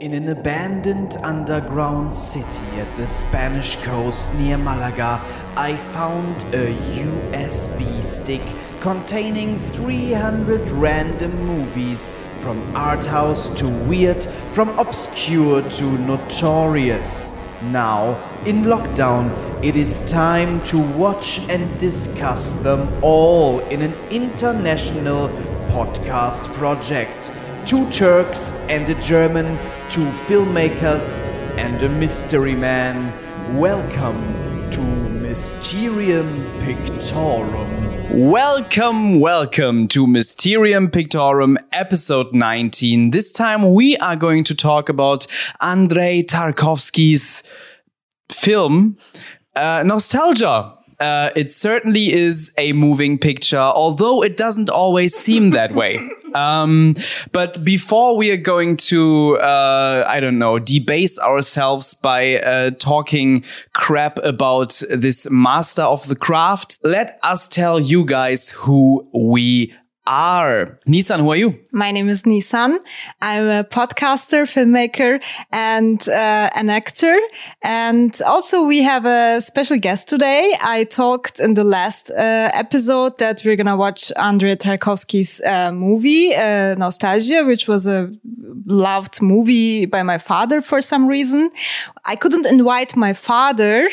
In an abandoned underground city at the Spanish coast near Malaga, I found a USB stick containing 300 random movies from art house to weird, from obscure to notorious. Now, in lockdown, it is time to watch and discuss them all in an international podcast project. Two Turks and a German, two filmmakers and a mystery man. Welcome to Mysterium Pictorum. Welcome, welcome to Mysterium Pictorum, episode 19. This time we are going to talk about Andrei Tarkovsky's film, uh, Nostalgia. Uh, it certainly is a moving picture, although it doesn't always seem that way. Um, but before we are going to, uh, I don't know, debase ourselves by uh, talking crap about this master of the craft, let us tell you guys who we are. Nissan, who are you? My name is Nissan. I'm a podcaster, filmmaker, and uh, an actor. And also, we have a special guest today. I talked in the last uh, episode that we're gonna watch Andrei Tarkovsky's uh, movie, uh, Nostalgia, which was a loved movie by my father for some reason. I couldn't invite my father,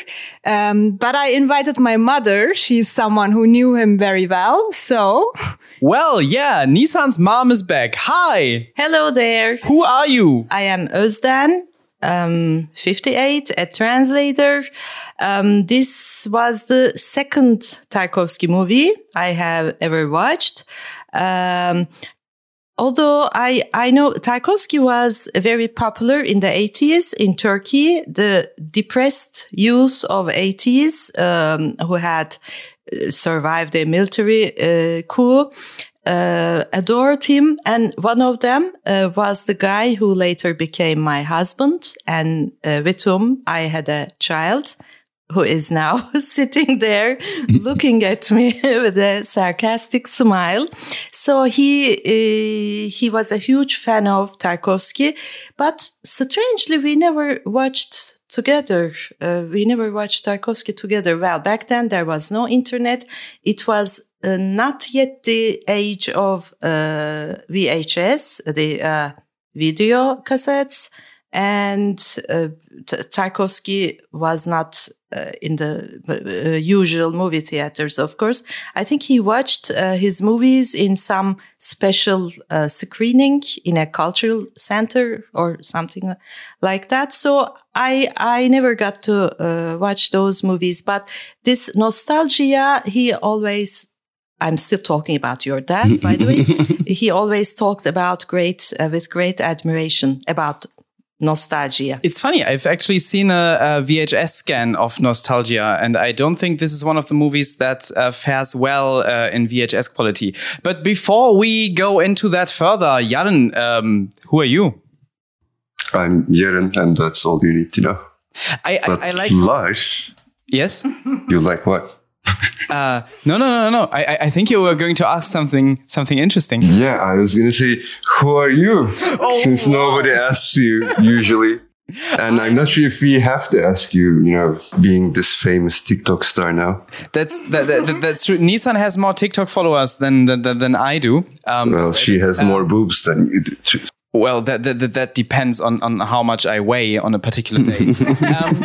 um, but I invited my mother. She's someone who knew him very well. So. Well, yeah, Nissan's mom is back. Hi. Hello there. Who are you? I am Özden, um, 58, a translator. Um, this was the second Tarkovsky movie I have ever watched. Um, although I, I know Tarkovsky was very popular in the 80s in Turkey, the depressed youth of 80s, um, who had survived a military uh, coup uh, adored him. And one of them uh, was the guy who later became my husband and uh, with whom I had a child who is now sitting there looking at me with a sarcastic smile. So he, uh, he was a huge fan of Tarkovsky, but strangely, we never watched together. Uh, we never watched Tarkovsky together. Well, back then there was no internet. It was uh, not yet the age of uh, VHS, the uh, video cassettes, and uh, Tarkovsky was not uh, in the uh, usual movie theaters, of course. I think he watched uh, his movies in some special uh, screening in a cultural center or something like that. So I, I never got to uh, watch those movies, but this nostalgia, he always I'm still talking about your dad, by the way. he always talked about great, uh, with great admiration about nostalgia. It's funny. I've actually seen a, a, VHS scan of nostalgia, and I don't think this is one of the movies that uh, fares well uh, in VHS quality. But before we go into that further, Jan, um, who are you? I'm Jaren, and that's all you need to know. I, I, I like Lars. Yes. you like what? Uh, no, no, no, no. I, I think you were going to ask something, something interesting. Yeah, I was going to say, who are you? Oh, Since wow. nobody asks you usually. And I'm not sure if we have to ask you, you know, being this famous TikTok star now. That's that, that that's true. Nissan has more TikTok followers than than, than I do. Um, well, she has um, more boobs than you do too. Well, that, that that depends on on how much I weigh on a particular day. um,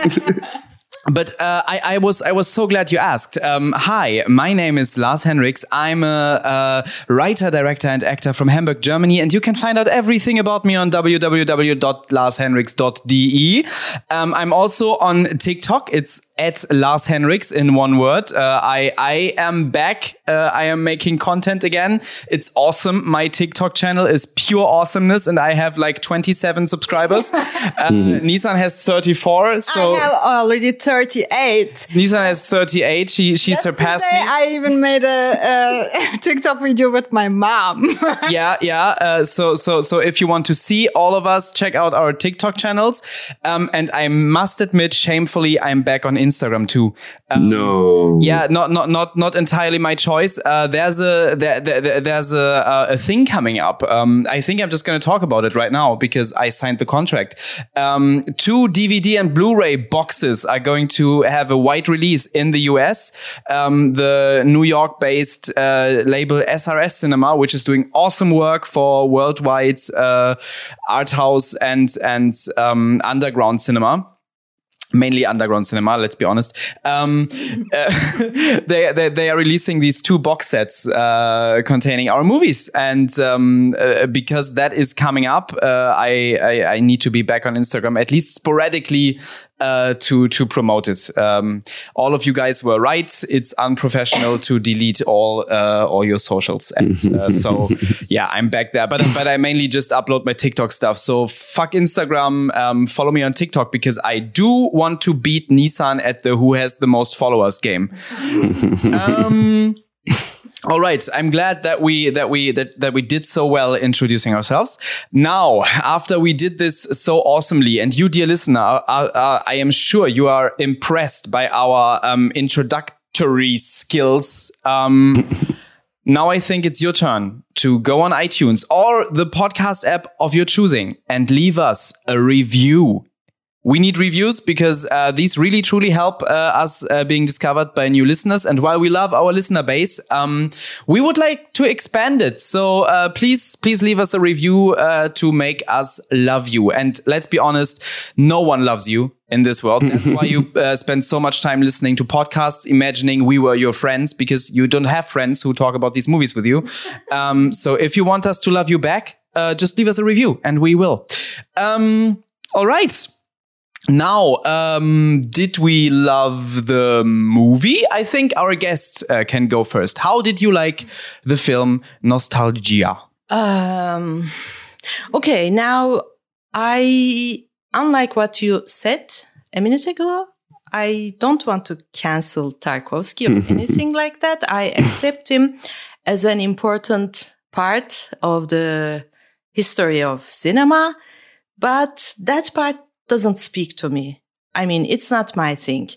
but uh, I, I, was I was so glad you asked. Um, hi, my name is Lars Henriks. I'm a, a, writer, director, and actor from Hamburg, Germany, and you can find out everything about me on www.larshenriks.de. Um, I'm also on TikTok. It's at Lars Henriks in one word. Uh, I I am back. Uh, I am making content again. It's awesome. My TikTok channel is pure awesomeness, and I have like 27 subscribers. mm-hmm. Nissan has 34. So I have already 38. Nissan has 38. She she Yesterday, surpassed me. I even made a, a TikTok video with my mom. yeah, yeah. Uh, so so so if you want to see all of us, check out our TikTok channels. Um, and I must admit, shamefully, I'm back on Instagram too. Um, no. Yeah, not not not not entirely my choice boys, uh, there's a there, there, there's a, a thing coming up. Um, I think I'm just going to talk about it right now because I signed the contract. Um, two DVD and Blu-ray boxes are going to have a wide release in the US. Um, the New York-based uh, label SRS Cinema, which is doing awesome work for worldwide uh, art house and and um, underground cinema mainly underground cinema. Let's be honest. Um, uh, they, they, they are releasing these two box sets uh, containing our movies, and um, uh, because that is coming up, uh, I, I, I need to be back on Instagram at least sporadically uh, to to promote it. Um, all of you guys were right. It's unprofessional to delete all uh, all your socials, and uh, so yeah, I'm back there. But but I mainly just upload my TikTok stuff. So fuck Instagram. Um, follow me on TikTok because I do want to beat Nissan at the who has the most followers game. um, all right, I'm glad that we that we that that we did so well introducing ourselves. Now, after we did this so awesomely, and you, dear listener, I am sure you are impressed by our um, introductory skills. Um, now, I think it's your turn to go on iTunes or the podcast app of your choosing and leave us a review we need reviews because uh, these really truly help uh, us uh, being discovered by new listeners. And while we love our listener base, um, we would like to expand it. So uh, please, please leave us a review uh, to make us love you. And let's be honest, no one loves you in this world. That's why you uh, spend so much time listening to podcasts, imagining we were your friends because you don't have friends who talk about these movies with you. Um, so if you want us to love you back, just leave us a review and we will. Um, all right. Now, um, did we love the movie? I think our guest uh, can go first. How did you like the film Nostalgia? Um, okay, now I, unlike what you said a minute ago, I don't want to cancel Tarkovsky or anything like that. I accept him as an important part of the history of cinema, but that part doesn't speak to me. I mean, it's not my thing.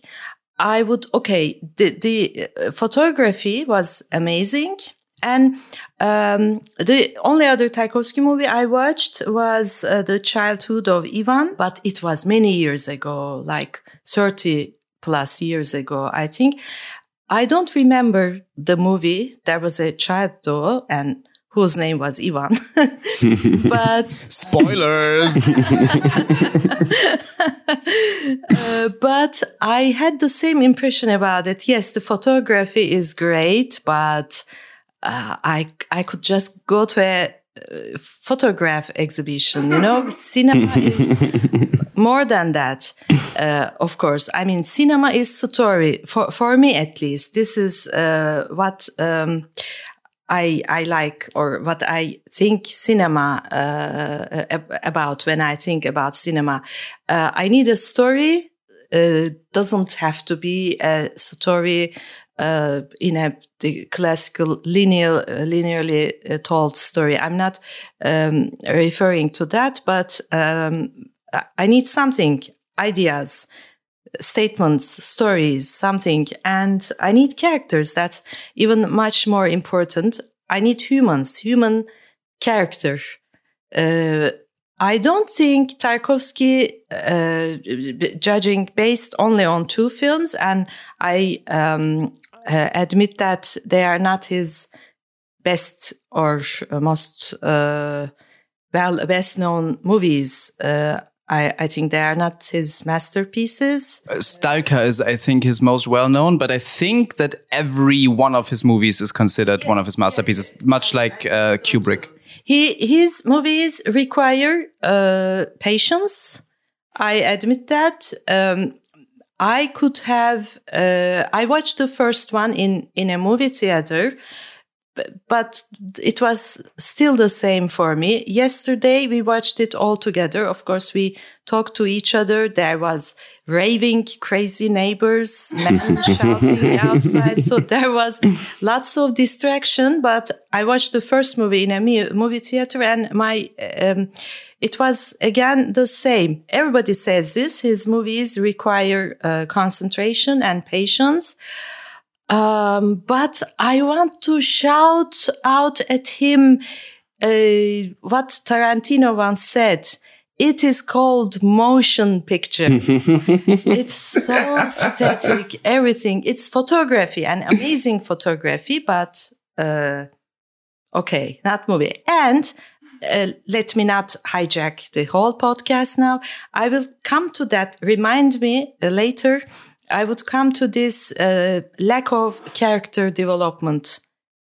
I would, okay, the, the uh, photography was amazing. And um, the only other Tarkovsky movie I watched was uh, The Childhood of Ivan, but it was many years ago, like 30 plus years ago, I think. I don't remember the movie. There was a child though, and whose name was Ivan. but spoilers. uh, but I had the same impression about it. Yes, the photography is great, but uh, I I could just go to a uh, photograph exhibition. You know, cinema is more than that. Uh, of course, I mean, cinema is story for for me at least. This is uh, what. Um, I, I like or what I think cinema uh, about when I think about cinema. Uh, I need a story. Uh, doesn't have to be a story uh, in a classical linear linearly uh, told story. I'm not um, referring to that, but um, I need something ideas statements, stories, something. And I need characters. That's even much more important. I need humans, human character. Uh, I don't think Tarkovsky, uh, judging based only on two films, and I um, uh, admit that they are not his best or most uh, well best known movies. I, I think they are not his masterpieces. Uh, Stalker is, I think, his most well known, but I think that every one of his movies is considered yes, one of his masterpieces, yes, yes. much like uh, Kubrick. He, his movies require uh, patience. I admit that. Um, I could have, uh, I watched the first one in, in a movie theater but it was still the same for me. Yesterday we watched it all together. Of course, we talked to each other. There was raving, crazy neighbors, men shouting outside. So there was lots of distraction, but I watched the first movie in a movie theater and my, um, it was again the same. Everybody says this. His movies require uh, concentration and patience. Um, but I want to shout out at him uh, what Tarantino once said. It is called motion picture. it's so static, everything. It's photography and amazing photography, but uh, okay, not movie. And uh, let me not hijack the whole podcast now. I will come to that. Remind me uh, later. I would come to this uh, lack of character development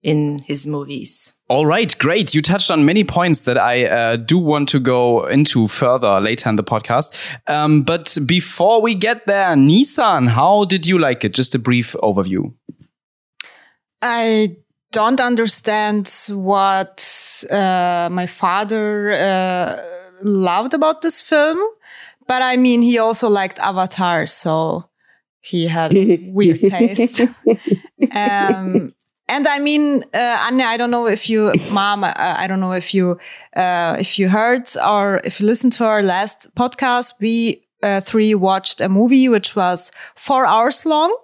in his movies. All right, great. You touched on many points that I uh, do want to go into further later in the podcast. Um, but before we get there, Nissan, how did you like it? Just a brief overview. I don't understand what uh, my father uh, loved about this film, but I mean, he also liked Avatar, so he had weird taste. um, and I mean, uh, Anne, I don't know if you, mom, uh, I don't know if you, uh, if you heard or if you listened to our last podcast, we uh, three watched a movie which was four hours long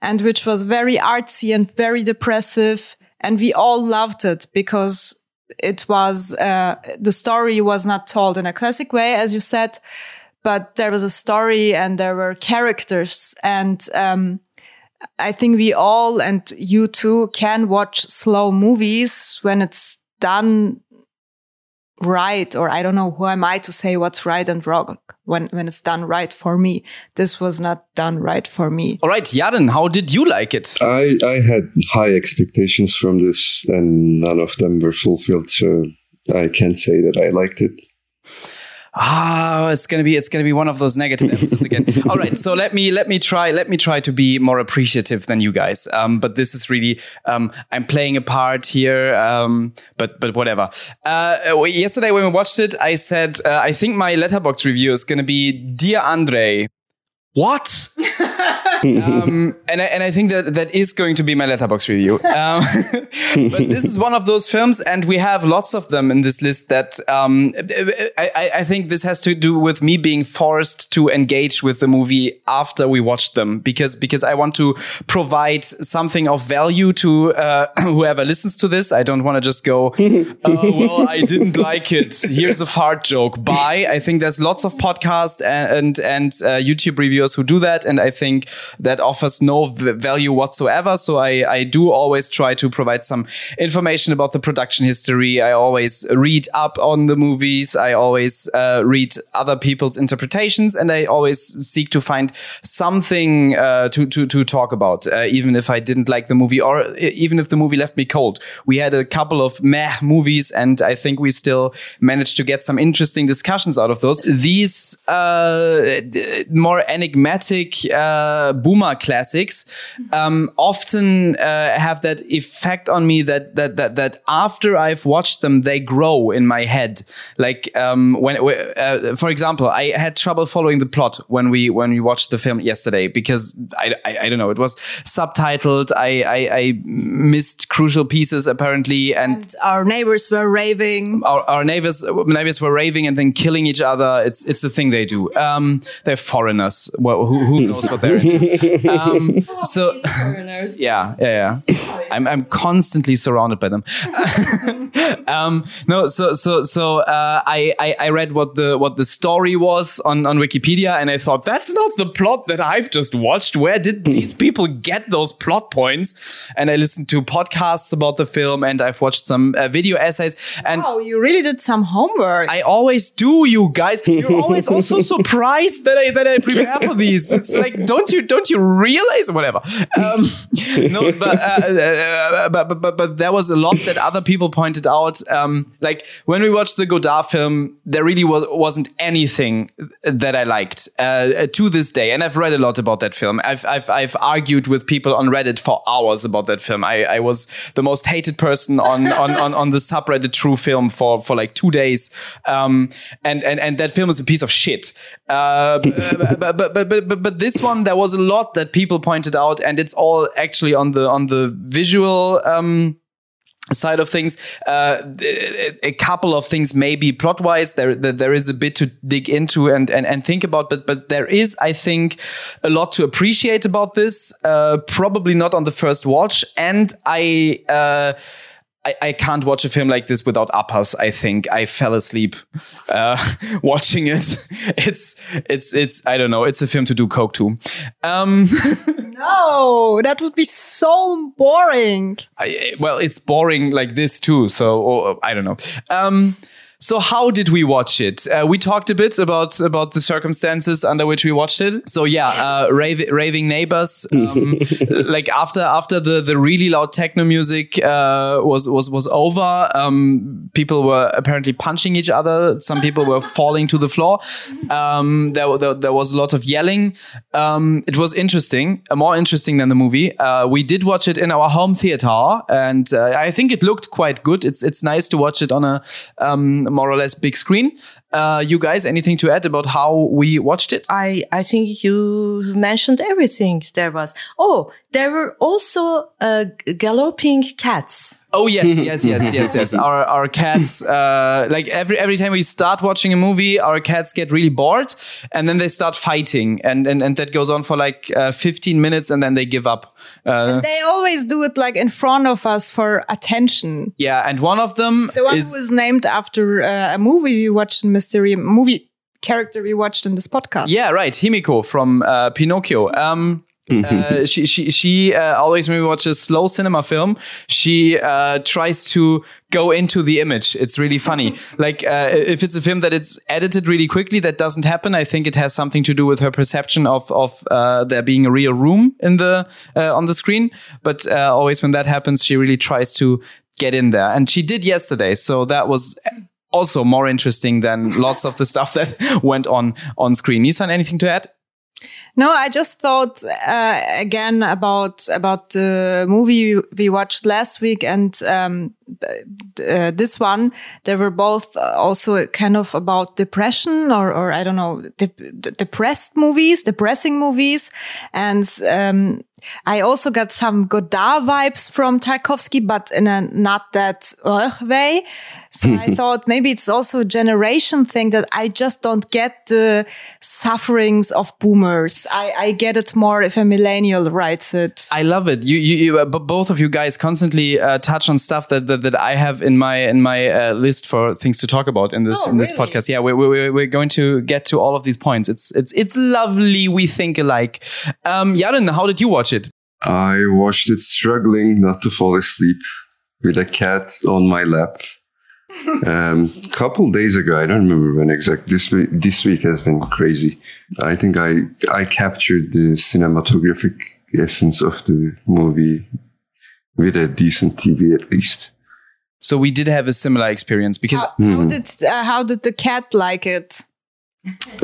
and which was very artsy and very depressive. And we all loved it because it was, uh, the story was not told in a classic way, as you said, but there was a story and there were characters and, um, I think we all and you too can watch slow movies when it's done right. Or I don't know who am I to say what's right and wrong when, when it's done right for me. This was not done right for me. All right, Jaren, how did you like it? I, I had high expectations from this and none of them were fulfilled. So I can't say that I liked it ah, it's gonna be it's gonna be one of those negative episodes again. All right, so let me let me try let me try to be more appreciative than you guys. Um, but this is really um, I'm playing a part here. Um, but but whatever. Uh, yesterday when we watched it, I said uh, I think my Letterboxd review is gonna be Dear Andre. What? Um, and I, and I think that that is going to be my Letterboxd review. Um, but this is one of those films, and we have lots of them in this list. That um, I, I think this has to do with me being forced to engage with the movie after we watched them, because because I want to provide something of value to uh, whoever listens to this. I don't want to just go, oh, well, I didn't like it. Here's a fart joke. Bye. I think there's lots of podcasts and and, and uh, YouTube reviewers who do that, and I think that offers no value whatsoever. So I, I do always try to provide some information about the production history. I always read up on the movies. I always uh, read other people's interpretations, and I always seek to find something uh, to, to to talk about, uh, even if I didn't like the movie or even if the movie left me cold. We had a couple of meh movies, and I think we still managed to get some interesting discussions out of those. These uh, more enigmatic uh, boomer classics um, often uh, have that effect on me that that that that after I've watched them, they grow in my head. Like um, when, uh, for example, I had trouble following the plot when we when we watched the film yesterday because I I, I don't know it was subtitled. I, I, I missed crucial pieces apparently, and, and our neighbors were raving. Our, our, neighbors neighbors were raving and then killing each other. It's it's the thing they do. Um, they're foreigners. Well, who, who knows what they're into? um, so yeah, yeah, yeah. I'm I'm constantly surrounded by them. um, no, so so so uh, I, I I read what the what the story was on on Wikipedia, and I thought that's not the plot that I've just watched. Where did these people get those plot points? And I listened to podcasts about the film, and I've watched some uh, video essays. And wow, you really did some homework. I always do, you guys. You're always also surprised that I that I prepare for these. It's like, don't you don't you realize whatever? Um, no, but, uh, uh, but, but but but there was a lot that other people pointed out. Um, like when we watched the Godard film, there really was wasn't anything that I liked uh, to this day. And I've read a lot about that film. I've I've I've argued with people on Reddit for hours about that film. I, I was the most hated person on on on, on the subreddit True Film for for like two days. Um, and and and that film is a piece of shit. Uh, but, but, but but but this one there was a lot that people pointed out, and it's all actually on the on the visual um, side of things. Uh, a couple of things, maybe plot wise, there, there is a bit to dig into and, and, and think about, but, but there is, I think, a lot to appreciate about this. Uh, probably not on the first watch. And I, uh, I, I, can't watch a film like this without uppers. I think I fell asleep uh, watching it. It's it's it's I don't know. It's a film to do coke to. Um, no, that would be so boring. I, well, it's boring like this too. So or, I don't know. Um, so how did we watch it? Uh, we talked a bit about about the circumstances under which we watched it. So yeah, uh, rave, raving neighbors. Um, like after after the the really loud techno music uh, was was was over, um, people were apparently punching each other. Some people were falling to the floor. Um, there, there, there was a lot of yelling. Um, it was interesting, uh, more interesting than the movie. Uh, we did watch it in our home theater, and uh, I think it looked quite good. It's it's nice to watch it on a um, more or less big screen. Uh, you guys, anything to add about how we watched it? I, I think you mentioned everything there was. Oh, there were also uh, galloping cats. Oh yes, yes, yes, yes, yes. Our our cats, uh, like every every time we start watching a movie, our cats get really bored, and then they start fighting, and and, and that goes on for like uh, fifteen minutes, and then they give up. Uh, and they always do it like in front of us for attention. Yeah, and one of them the one is, who was named after uh, a movie we watched in mystery movie character we watched in this podcast. Yeah, right, Himiko from uh, Pinocchio. Um, uh, she she she uh, always when we watch a slow cinema film, she uh, tries to go into the image. It's really funny. like uh, if it's a film that it's edited really quickly, that doesn't happen. I think it has something to do with her perception of of uh, there being a real room in the uh, on the screen. But always when that happens, she really tries to get in there, and she did yesterday. So that was also more interesting than lots of the stuff that went on on screen. Nissan, anything to add? No, I just thought uh, again about about the movie we watched last week and um, uh, this one. They were both also kind of about depression or or I don't know, de depressed movies, depressing movies, and um, I also got some Godard vibes from Tarkovsky, but in a not that uh, way. So I thought maybe it's also a generation thing that I just don't get the sufferings of boomers. I, I get it more if a millennial writes it. I love it. You, you, you uh, both of you guys constantly uh, touch on stuff that, that, that I have in my in my uh, list for things to talk about in this oh, in this really? podcast. Yeah, we're, we're we're going to get to all of these points. It's it's it's lovely. We think alike. Um, Jaren, how did you watch it? I watched it struggling not to fall asleep with a cat on my lap um, couple days ago, I don't remember when exactly. This week, this week has been crazy. I think I I captured the cinematographic essence of the movie with a decent TV at least. So we did have a similar experience because how, mm-hmm. how did uh, how did the cat like it?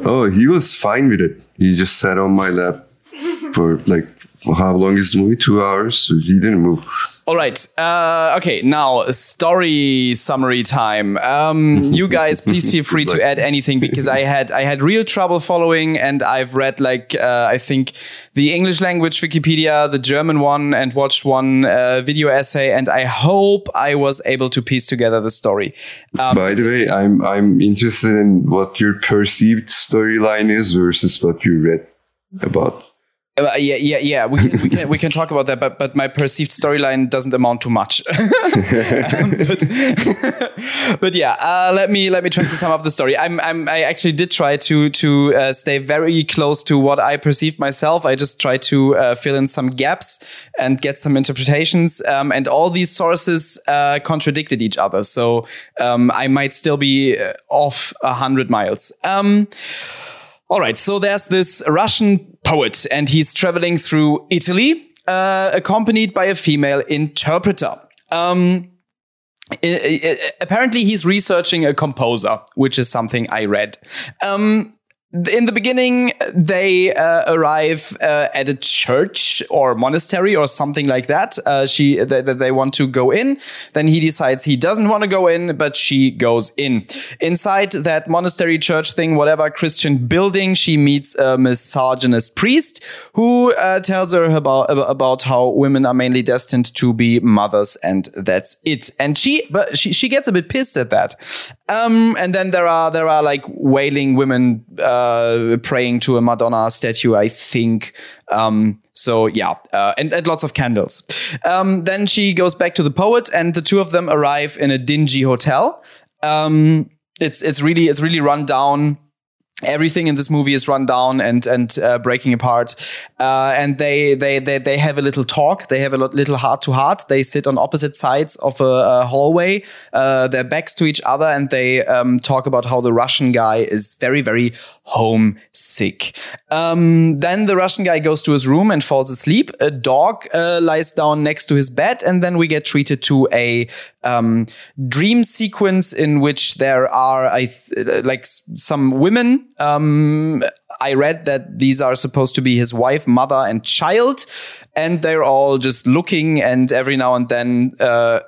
Oh, he was fine with it. He just sat on my lap for like how long is the movie? Two hours. So he didn't move. All right. Uh, okay. Now, story summary time. Um, you guys, please feel free to add anything because I had I had real trouble following, and I've read like uh, I think the English language Wikipedia, the German one, and watched one uh, video essay, and I hope I was able to piece together the story. Um, By the way, I'm I'm interested in what your perceived storyline is versus what you read about. Uh, yeah, yeah, yeah. We can, we can we can talk about that, but but my perceived storyline doesn't amount to much. um, but, but yeah, uh, let me let me try to sum up the story. I'm I'm I actually did try to to uh, stay very close to what I perceived myself. I just tried to uh, fill in some gaps and get some interpretations, um, and all these sources uh, contradicted each other. So um, I might still be uh, off a hundred miles. All right, so there's this Russian poet, and he's traveling through Italy, uh, accompanied by a female interpreter. Um, apparently, he's researching a composer, which is something I read. Um, in the beginning, they uh, arrive uh, at a church or monastery or something like that. Uh, she they, they, want to go in. Then he decides he doesn't want to go in, but she goes in. Inside that monastery, church thing, whatever Christian building, she meets a misogynist priest who uh, tells her about about how women are mainly destined to be mothers, and that's it. And she but she she gets a bit pissed at that. Um, and then there are there are like wailing women uh, praying to a Madonna statue, I think. Um, so yeah, uh, and, and lots of candles. Um, then she goes back to the poet, and the two of them arrive in a dingy hotel. Um, it's it's really it's really run down everything in this movie is run down and and uh, breaking apart uh, and they, they they they have a little talk they have a little heart to heart they sit on opposite sides of a, a hallway uh, their backs to each other and they um, talk about how the russian guy is very very homesick um, then the russian guy goes to his room and falls asleep. A dog uh, lies down next to his bed and then we get treated to a um, dream sequence in which there are th- like some women. Um, I read that these are supposed to be his wife, mother, and child, and they're all just looking, and every now and then, uh,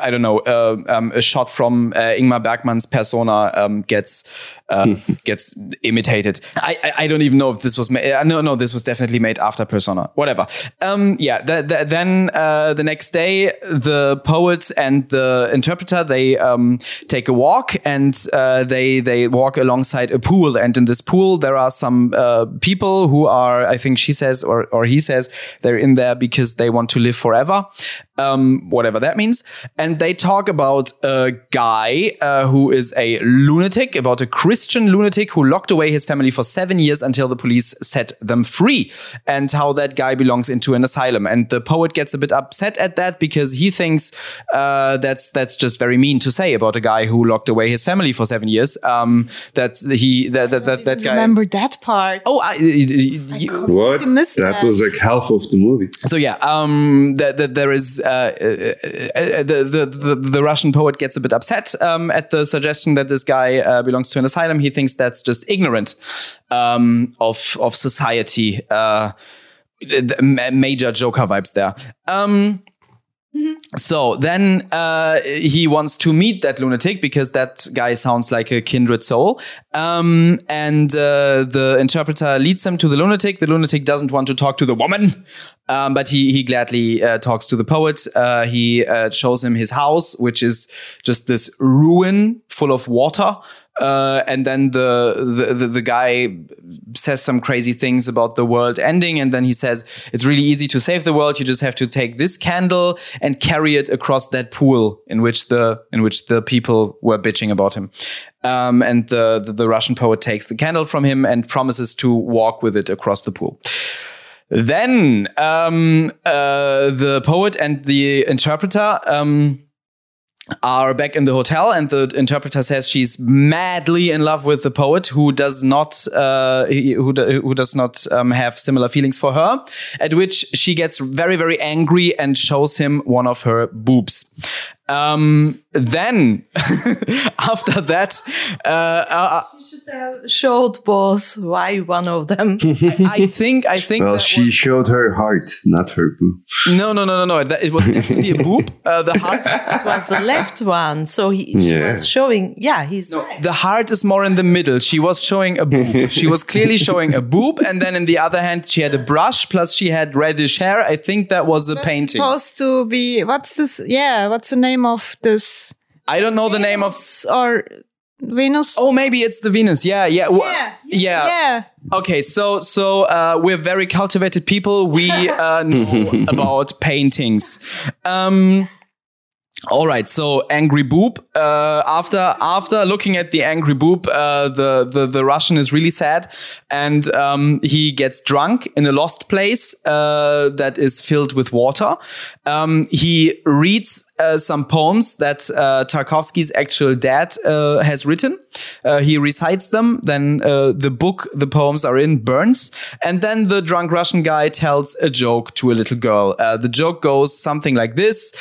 I don't know, uh, um, a shot from uh, Ingmar Bergman's persona um, gets uh, gets imitated. I, I, I don't even know if this was made. Uh, no, no, this was definitely made after Persona. Whatever. Um, yeah. The, the, then uh, the next day, the poet and the interpreter they um, take a walk and uh, they they walk alongside a pool. And in this pool, there are some uh, people who are, I think she says or or he says, they're in there because they want to live forever. Um, whatever that means. And they talk about a guy uh, who is a lunatic, about a Christian Christian lunatic who locked away his family for seven years until the police set them free, and how that guy belongs into an asylum. And the poet gets a bit upset at that because he thinks uh, that's that's just very mean to say about a guy who locked away his family for seven years. Um, that's he that that that, that guy. Remember that part? Oh, I, I what? That. that. was like half of the movie. So yeah, um, that the, there is uh, uh, uh, the, the the Russian poet gets a bit upset um, at the suggestion that this guy uh, belongs to an asylum asylum. He thinks that's just ignorant um, of of society. Uh, major Joker vibes there. Um, so then uh, he wants to meet that lunatic because that guy sounds like a kindred soul. Um, and uh, the interpreter leads him to the lunatic. The lunatic doesn't want to talk to the woman, um, but he he gladly uh, talks to the poet. Uh, he uh, shows him his house, which is just this ruin full of water. Uh, and then the, the, the the guy says some crazy things about the world ending, and then he says it's really easy to save the world. You just have to take this candle and carry it across that pool in which the in which the people were bitching about him. Um, and the, the the Russian poet takes the candle from him and promises to walk with it across the pool. Then um, uh, the poet and the interpreter. Um, are back in the hotel and the interpreter says she's madly in love with the poet who does not uh, who, who does not um, have similar feelings for her at which she gets very very angry and shows him one of her boobs um, then after that, uh, uh, you should have showed both. Why one of them? I, I, think. I think. Well, she was... showed her heart, not her boob. No, no, no, no, no. It was definitely a boob. Uh, the heart. It was the left one, so he, yeah. was showing. Yeah, he's. No, right. The heart is more in the middle. She was showing a boob. she was clearly showing a boob, and then in the other hand, she had a brush. Plus, she had reddish hair. I think that was a That's painting. Supposed to be. What's this? Yeah. What's the name? Name of this? I don't know the name of or Venus. Oh, maybe it's the Venus. Yeah, yeah, yeah, yeah. yeah. Okay, so so uh, we're very cultivated people. We uh, know about paintings. Um, all right, so angry boob. Uh, after after looking at the angry boob, uh, the, the the Russian is really sad, and um, he gets drunk in a lost place uh, that is filled with water. Um, he reads uh, some poems that uh, Tarkovsky's actual dad uh, has written. he recites them. Then the book the poems are in burns, and then the drunk Russian guy tells a joke to a little girl. the joke goes something like this.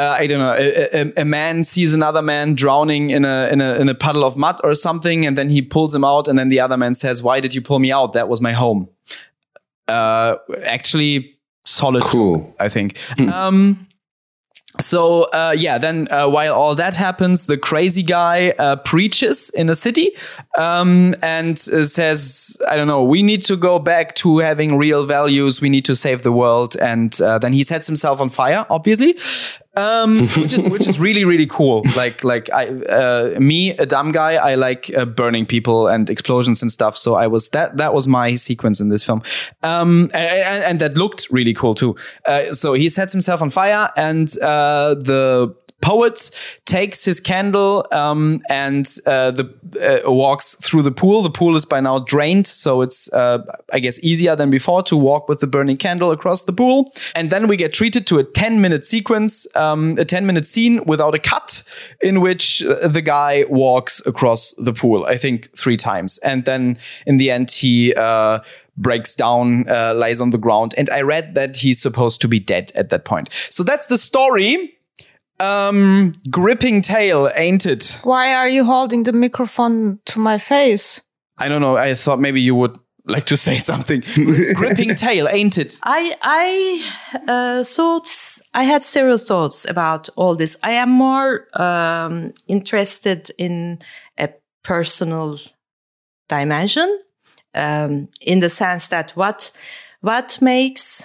Uh, I don't know, a, a, a, man sees another man drowning in a, in a in a puddle of mud or something, and then he pulls him out, and then the other man says, "Why did you pull me out? That was my home." Uh, actually, solid, cool. Joke, I think. um, so uh, yeah, then uh, while all that happens, the crazy guy uh, preaches in a city um, and uh, says, "I don't know, we need to go back to having real values. We need to save the world." And uh, then he sets himself on fire, obviously, um, which is which is really really cool. Like like I uh, me a dumb guy, I like uh, burning people and explosions and stuff. So I was that that was my sequence in this film, um, and, and, that looked really cool too. Uh, so he sets himself on fire, and uh, the poet takes his candle um, and uh, the uh, walks through the pool. The pool is by now drained, so it's uh, I guess easier than before to walk with the burning candle across the pool. And then we get treated to a ten minute sequence, um, a ten minute scene without a cut, in which uh, the guy walks across the pool. I think three times, and then in the end he uh, breaks down, uh, lies on the ground. And I read that he's supposed to be dead at that point. So that's the story. Um, gripping tale, ain't it? Why are you holding the microphone to my face? I don't know. I thought maybe you would like to say something. gripping tail, ain't it? I I uh, thought I had several thoughts about all this. I am more um, interested in a personal dimension, um, in the sense that what what makes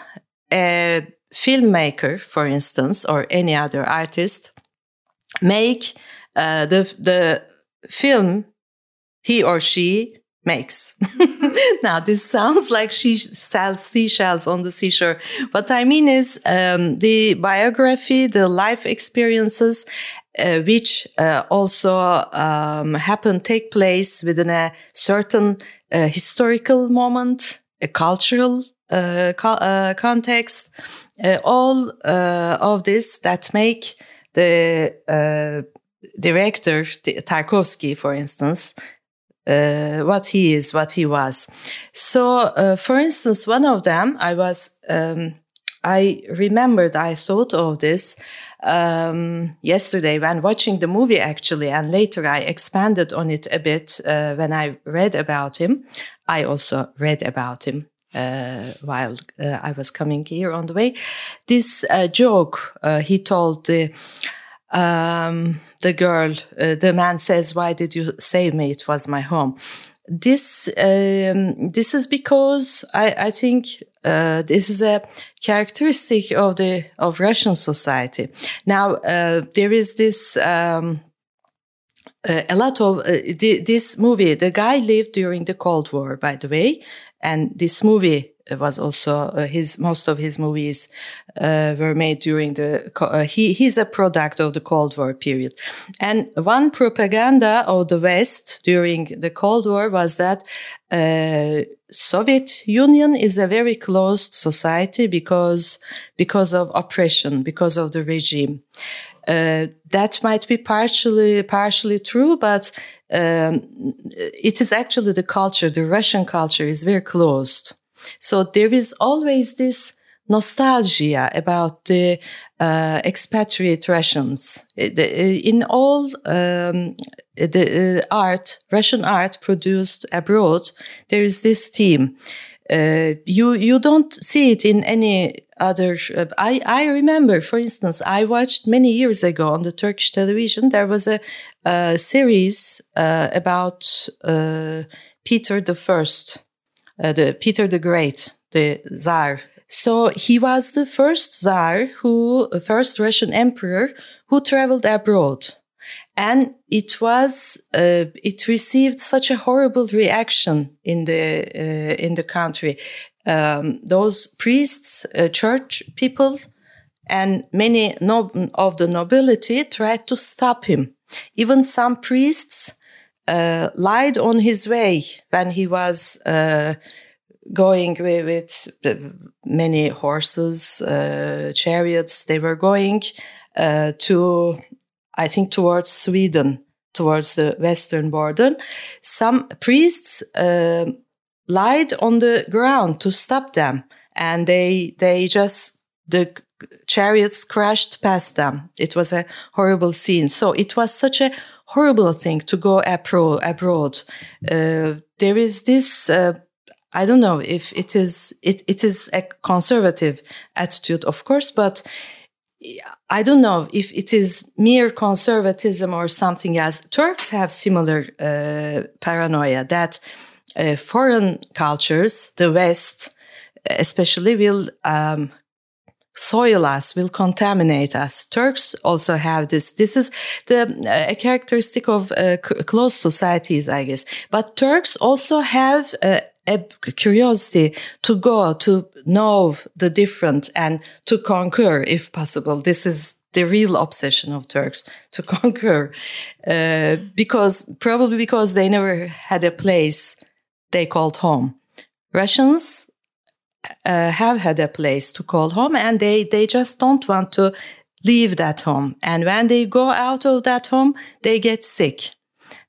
a filmmaker, for instance, or any other artist, make uh, the the film he or she makes. now, this sounds like she sells seashells on the seashore. What I mean is um, the biography, the life experiences, uh, which uh, also um, happen, take place within a certain uh, historical moment, a cultural co uh, context, uh, all of this that make the director, Tarkovsky, for instance, uh, what he is, what he was. So, uh, for instance, one of them, I was, um, I remembered, I thought of this um, yesterday when watching the movie, actually, and later I expanded on it a bit uh, when I read about him. I also read about him uh, while uh, I was coming here on the way. This uh, joke he told the um, the girl, the man says, "Why did you save me? It was my home." This um, this is because I, I think uh, this is a characteristic of the of Russian society. Now uh, there is this um, uh, a lot of this movie. The guy lived during the Cold War, by the way, and this movie was also uh, his most of his movies uh, were made during the uh, he he's a product of the cold war period. And one propaganda of the west during the cold war was that uh, soviet union is a very closed society because because of oppression because of the regime uh, that might be partially partially true, but um, it is actually the culture. The Russian culture is very closed, so there is always this nostalgia about the uh, expatriate Russians. In all um, the uh, art, Russian art produced abroad, there is this theme. Uh, you you don't see it in any other. Uh, I I remember, for instance, I watched many years ago on the Turkish television. There was a, a series uh, about uh, Peter the First, uh, the Peter the Great, the Tsar. So he was the first Tsar who, first Russian emperor who traveled abroad and it was uh, it received such a horrible reaction in the uh, in the country. Um, those priests uh, church people and many no- of the nobility tried to stop him. Even some priests uh, lied on his way when he was uh, going with, with, many horses uh, chariots. They were going to I think towards Sweden, towards the western border, some priests uh, lied on the ground to stop them, and they they just the chariots crashed past them. It was a horrible scene. So it was such a horrible thing to go abroad. abroad. Uh, there is this, uh, I don't know if it is, it, it is a conservative attitude, of course, but I don't know if it is mere conservatism or something else. Turks have similar uh, paranoia that uh, foreign cultures, the West, especially, will um, soil us, will contaminate us. Turks also have this. This is the uh, a characteristic of uh, closed societies, I guess. But Turks also have uh, curiosity to go to know the different and to conquer if possible. This is the real obsession of Turks to conquer, uh, because probably because they never had a place they called home. Russians uh, have had a place to call home and they, they just don't want to leave that home. And when they go out of that home, they get sick.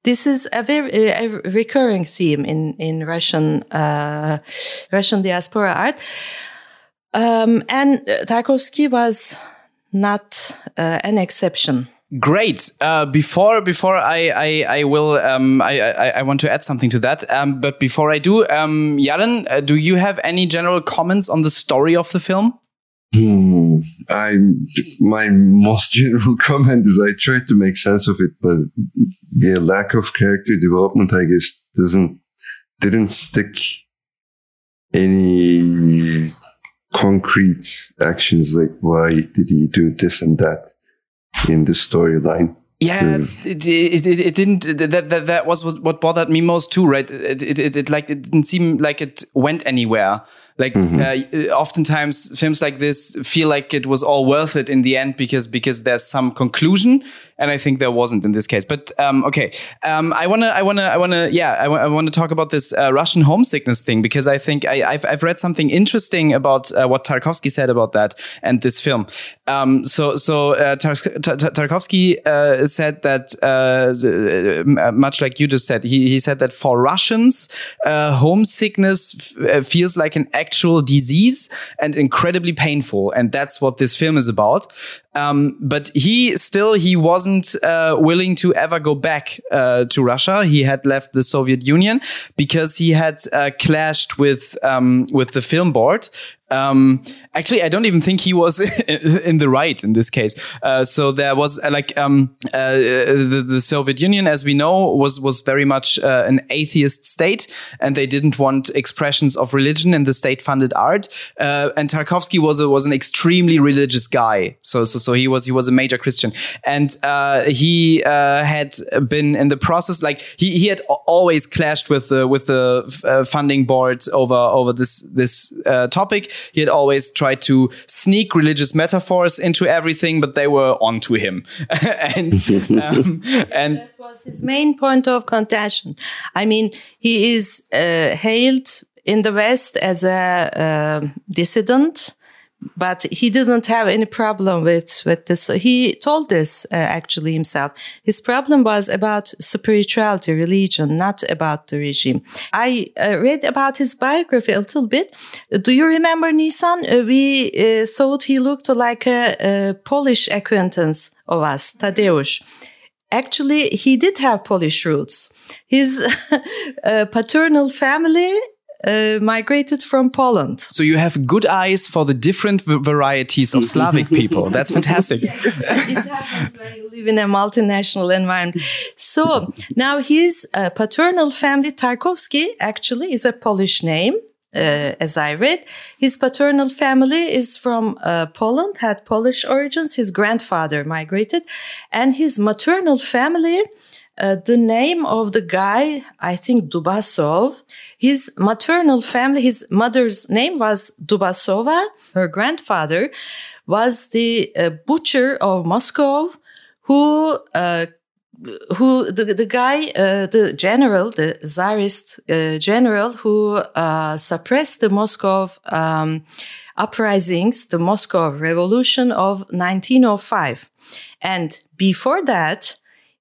This is a very a recurring theme in in Russian uh, Russian diaspora art. Um, and Tarkovsky was not uh, an exception. Great. Uh, before before I I, I will um, I, I, I want to add something to that. Um, but before I do, um, Yaren, uh, do you have any general comments on the story of the film? Hmm. I my most general comment is I tried to make sense of it, but the lack of character development, I guess, doesn't didn't stick any concrete actions like why did he do this and that in the storyline. Yeah, it, it, it, it, didn't. That, that that was what bothered me most too, right? It, it, it, it like it didn't seem like it went anywhere. Like mm-hmm. uh, oftentimes films like this feel like it was all worth it in the end because because there's some conclusion, and I think there wasn't in this case. But um, okay, um, I wanna I wanna I wanna yeah I, w- I wanna talk about this uh, Russian homesickness thing because I think I, have I've read something interesting about uh, what Tarkovsky said about that and this film. Um, so so uh, Tar- Tar- Tarkovsky uh, said that uh, much like you just said, he he said that for Russians, homesickness f- feels like an actual disease and incredibly painful. And that's what this film is about. Um, but he still he wasn't uh, willing to ever go back uh, to Russia. He had left the Soviet Union because he had uh, clashed with um, with the film board um, actually, I don't even think he was in the right in this case. Uh, so there was uh, like um, uh, the, the, Soviet Union, as we know, was was very much uh, an atheist state, and they didn't want expressions of religion in the state-funded art. Uh, and Tarkovsky was a, was an extremely religious guy. So so so he was he was a major Christian, and uh, he had been in the process like he he had always clashed with the with the funding board over over this this topic he had always tried to sneak religious metaphors into everything, but they were onto him. and um, and that was his main point of contention. I mean, he is uh, hailed in the West as a uh, dissident but he didn't have any problem with with this. He told this uh, actually himself. His problem was about spirituality, religion, not about the regime. I uh, read about his biography a little bit. Do you remember Nissan? Uh, we uh, thought he looked like a, a, Polish acquaintance of us, Tadeusz. Actually, he did have Polish roots. His uh, paternal family uh, migrated from Poland. So you have good eyes for the different varieties of Slavic people. That's fantastic. Yes, it happens when you live in a multinational environment. So now his uh, paternal family, Tarkovsky, actually is a Polish name. Uh, as I read, his paternal family is from uh, Poland, had Polish origins. His grandfather migrated, and his maternal family, uh, the name of the guy, I think Dubasov, his maternal family, his mother's name was Dubasova. Her grandfather was the uh, butcher of Moscow who uh, who the, the guy, uh, the general, the czarist uh, general who uh, suppressed the Moscow um, uprisings, the Moscow Revolution of 1905. And before that,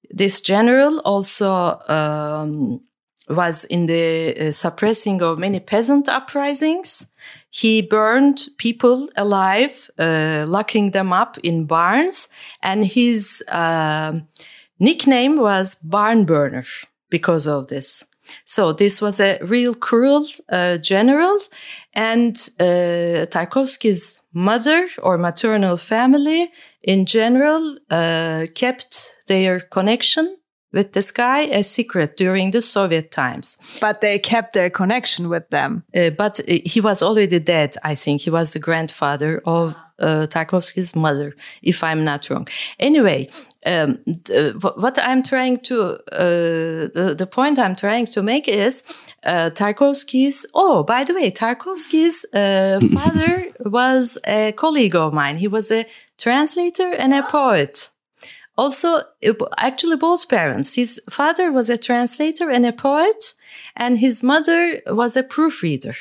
this general also um, was in the uh, suppressing of many peasant uprisings. he burned people alive, uh, locking them up in barns, and his uh, nickname was Barn Burner because of this. So this was a real cruel uh, general, and uh, Tarkovsky's mother or maternal family in general uh, kept their connection with this guy a secret during the Soviet times. But they kept their connection with them. Uh, but uh, he was already dead, I think. He was the grandfather of uh, Tarkovsky's mother, if I'm not wrong. Anyway, um, what I'm trying to, uh, the, the point I'm trying to make is uh, Tarkovsky's, oh, by the way, Tarkovsky's uh, father was a colleague of mine. He was a translator and a poet. Also, actually, both parents. His father was a translator and a poet, and his mother was a proofreader.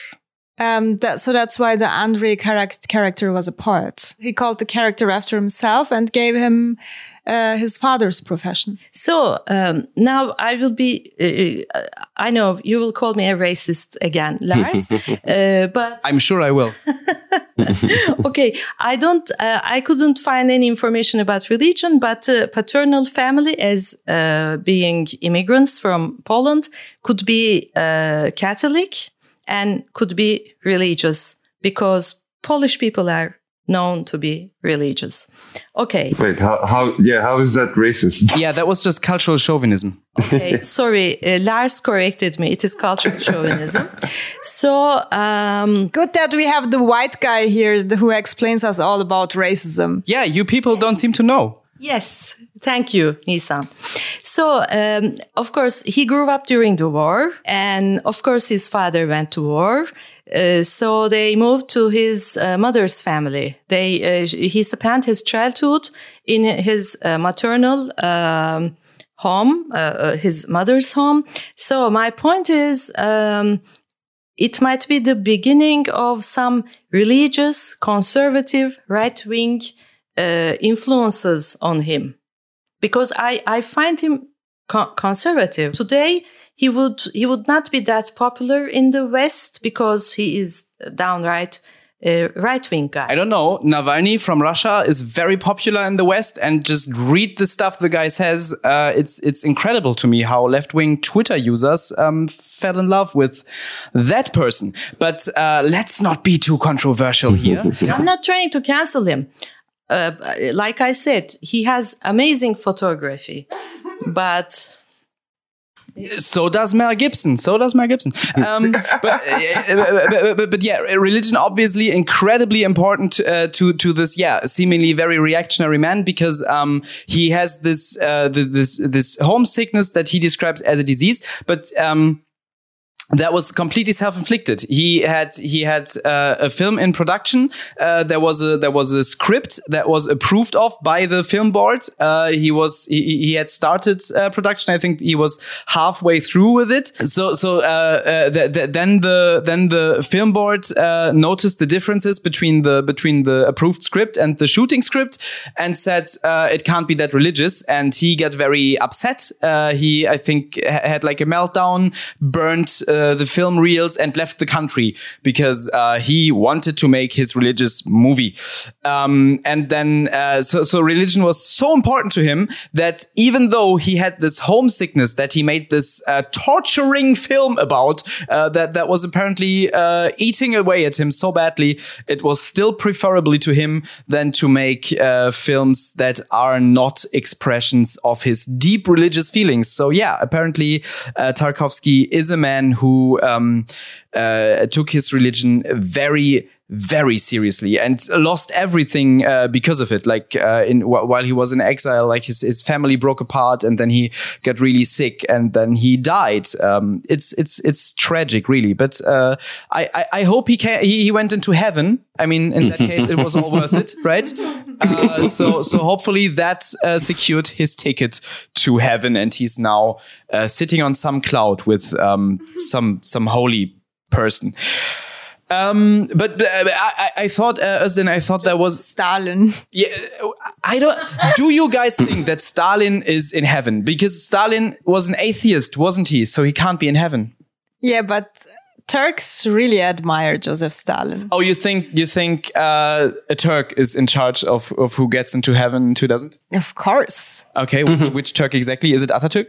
Um, that, so that's why the Andrei character was a poet. He called the character after himself and gave him uh, his father's profession. So um, now I will be. Uh, I know you will call me a racist again, Lars, uh, but I'm sure I will. okay, I don't. Uh, I couldn't find any information about religion, but uh, paternal family, as uh, being immigrants from Poland, could be Catholic and could be religious because Polish people are known to be religious. Okay. Wait, how, how, yeah, how is that racist? Yeah, that was just cultural chauvinism. Okay, sorry, uh, Lars corrected me. It is cultural chauvinism. So, um, good that we have the white guy here who explains us all about racism. Yeah, you people don't seem to know. Yes, thank you, Nisan. So, um, of course, he grew up during the war, and of course, his father went to war. Uh, so they moved to his uh, mother's family. They uh, he spent his childhood in his uh, maternal um, home, uh, his mother's home. So my point is, um, it might be the beginning of some religious, conservative, right wing influences on him, because I I find him co- conservative today he would he would not be that popular in the West because he is downright uh, right wing guy. I don't know. Navalny from Russia is very popular in the West, and just read the stuff the guy says. Uh, it's it's incredible to me how left wing Twitter users um, fell in love with that person. But uh, let's not be too controversial here. I'm not trying to cancel him. Uh, like I said, he has amazing photography, but so does Mel Gibson. So does Mel Gibson. Um, but, uh, but, but, but, yeah, religion obviously incredibly important uh, to to this yeah seemingly very reactionary man because um, he has this uh, this this homesickness that he describes as a disease, but um, that was completely self-inflicted. He had he had uh, a film in production. Uh, there was a there was a script that was approved of by the film board. Uh, he was he, he had started uh, production. I think he was halfway through with it. So so uh, uh, th th then the then the film board noticed the differences between the between the approved script and the shooting script and said it can't be that religious. And he got very upset. he I think had like a meltdown, burnt uh, the film reels and left the country because uh, he wanted to make his religious movie. Um, and then, uh, so, so religion was so important to him that even though he had this homesickness that he made this uh, torturing film about, uh, that, that was apparently eating away at him so badly, it was still preferably to him than to make films that are not expressions of his deep religious feelings. So yeah, apparently Tarkovsky is a man who who um, uh, took his religion very very seriously and lost everything uh, because of it. Like uh, in while he was in exile, like his, his family broke apart, and then he got really sick, and then he died. Um, it's it's it's tragic, really. But uh, I, I, I hope he can he, he went into heaven. I mean, in that case, it was all worth it, right? Uh, so so hopefully that uh, secured his ticket to heaven, and he's now uh, sitting on some cloud with um, some some holy person. Um, but uh, I, I thought, uh, Özden, I thought that was Stalin. Yeah, I don't. do you guys think that Stalin is in heaven? Because Stalin was an atheist, wasn't he? So he can't be in heaven. Yeah, but Turks really admire Joseph Stalin. Oh, you think you think uh, a Turk is in charge of of who gets into heaven and who doesn't? Of course. Okay, which, which Turk exactly is it? Atatürk?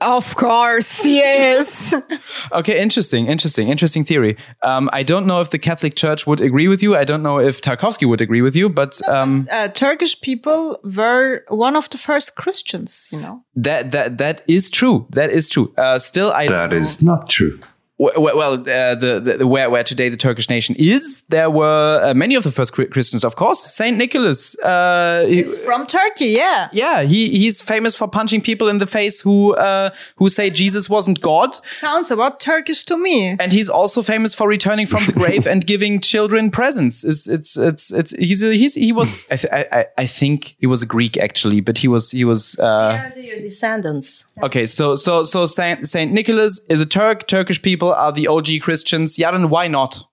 Of course, yes. Okay, interesting, interesting, interesting theory. Um, I don't know if the Catholic Church would agree with you. I don't know if Tarkovsky would agree with you, but um, uh, Turkish people were one of the first Christians, you know. that that that is true. That is true. Uh, still, I That is not true. W- w- well, uh, the, the, the where where today the Turkish nation is, there were uh, many of the first Christians, of course. Saint Nicholas. Uh, he- He's from Turkey, yeah. yeah, he he's famous for punching people in the face who uh, who say Jesus wasn't God, Sounds about Turkish to me. and he's also famous for returning from the grave and giving children presents. It's it's it's it's he's a, he's he was I, th- I I- I think he was a Greek actually, but he was he was. Uh, They are their descendants. Okay, so so so Saint Saint Nicholas is a Turk. Turkish people are the OG Christians. Yeah, then why not?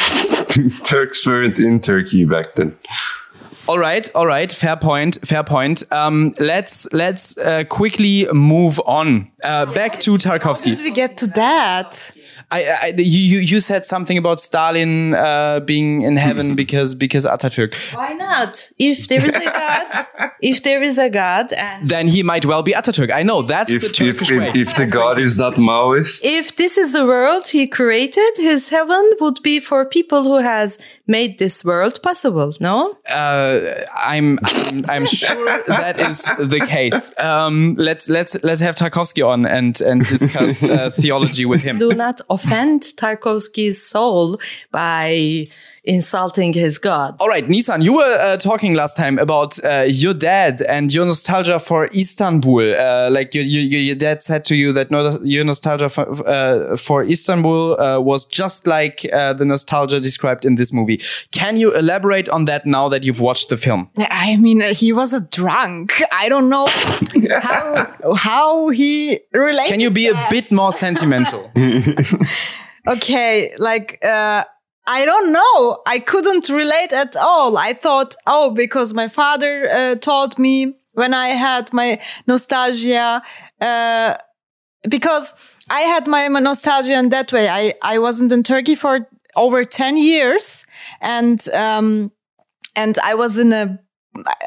Turks weren't in Turkey back then. All right, all right. Fair point. Fair point. Um, let's let's uh, quickly move on. Uh, back to Tarkovsky. Did we get to that? I, I you you- you said something about Stalin uh, being in heaven because because Atatürk. Why not? If there is a God, if there is a God, and Then he might well be Atatürk. I know that's If the if, way. if, if the god is not Maoist, if this is the world he created, his heaven would be for people who has made this world possible. No, uh, I'm, I'm I'm sure that is the case. Um, let's let's let's have Tarkovsky on and and discuss uh, theology with him. do not offend Tarkovsky's soul by insulting his God. All right, Nissan, you were uh, talking last time about uh, your dad and your nostalgia for Istanbul. Uh, like your, your, your dad said to you that no, your nostalgia for, uh, for Istanbul uh, was just like uh, the nostalgia described in this movie. Can you elaborate on that now that you've watched the film? I mean, uh, he was a drunk. I don't know how how he related. Can you be a bit more sentimental? okay? Like, uh, I don't know. I couldn't relate at all. I thought, oh, because my father uh, told me when I had my nostalgia, uh, because I had my, nostalgia in that way. I I wasn't in Turkey for over ten years, and um, and I was in a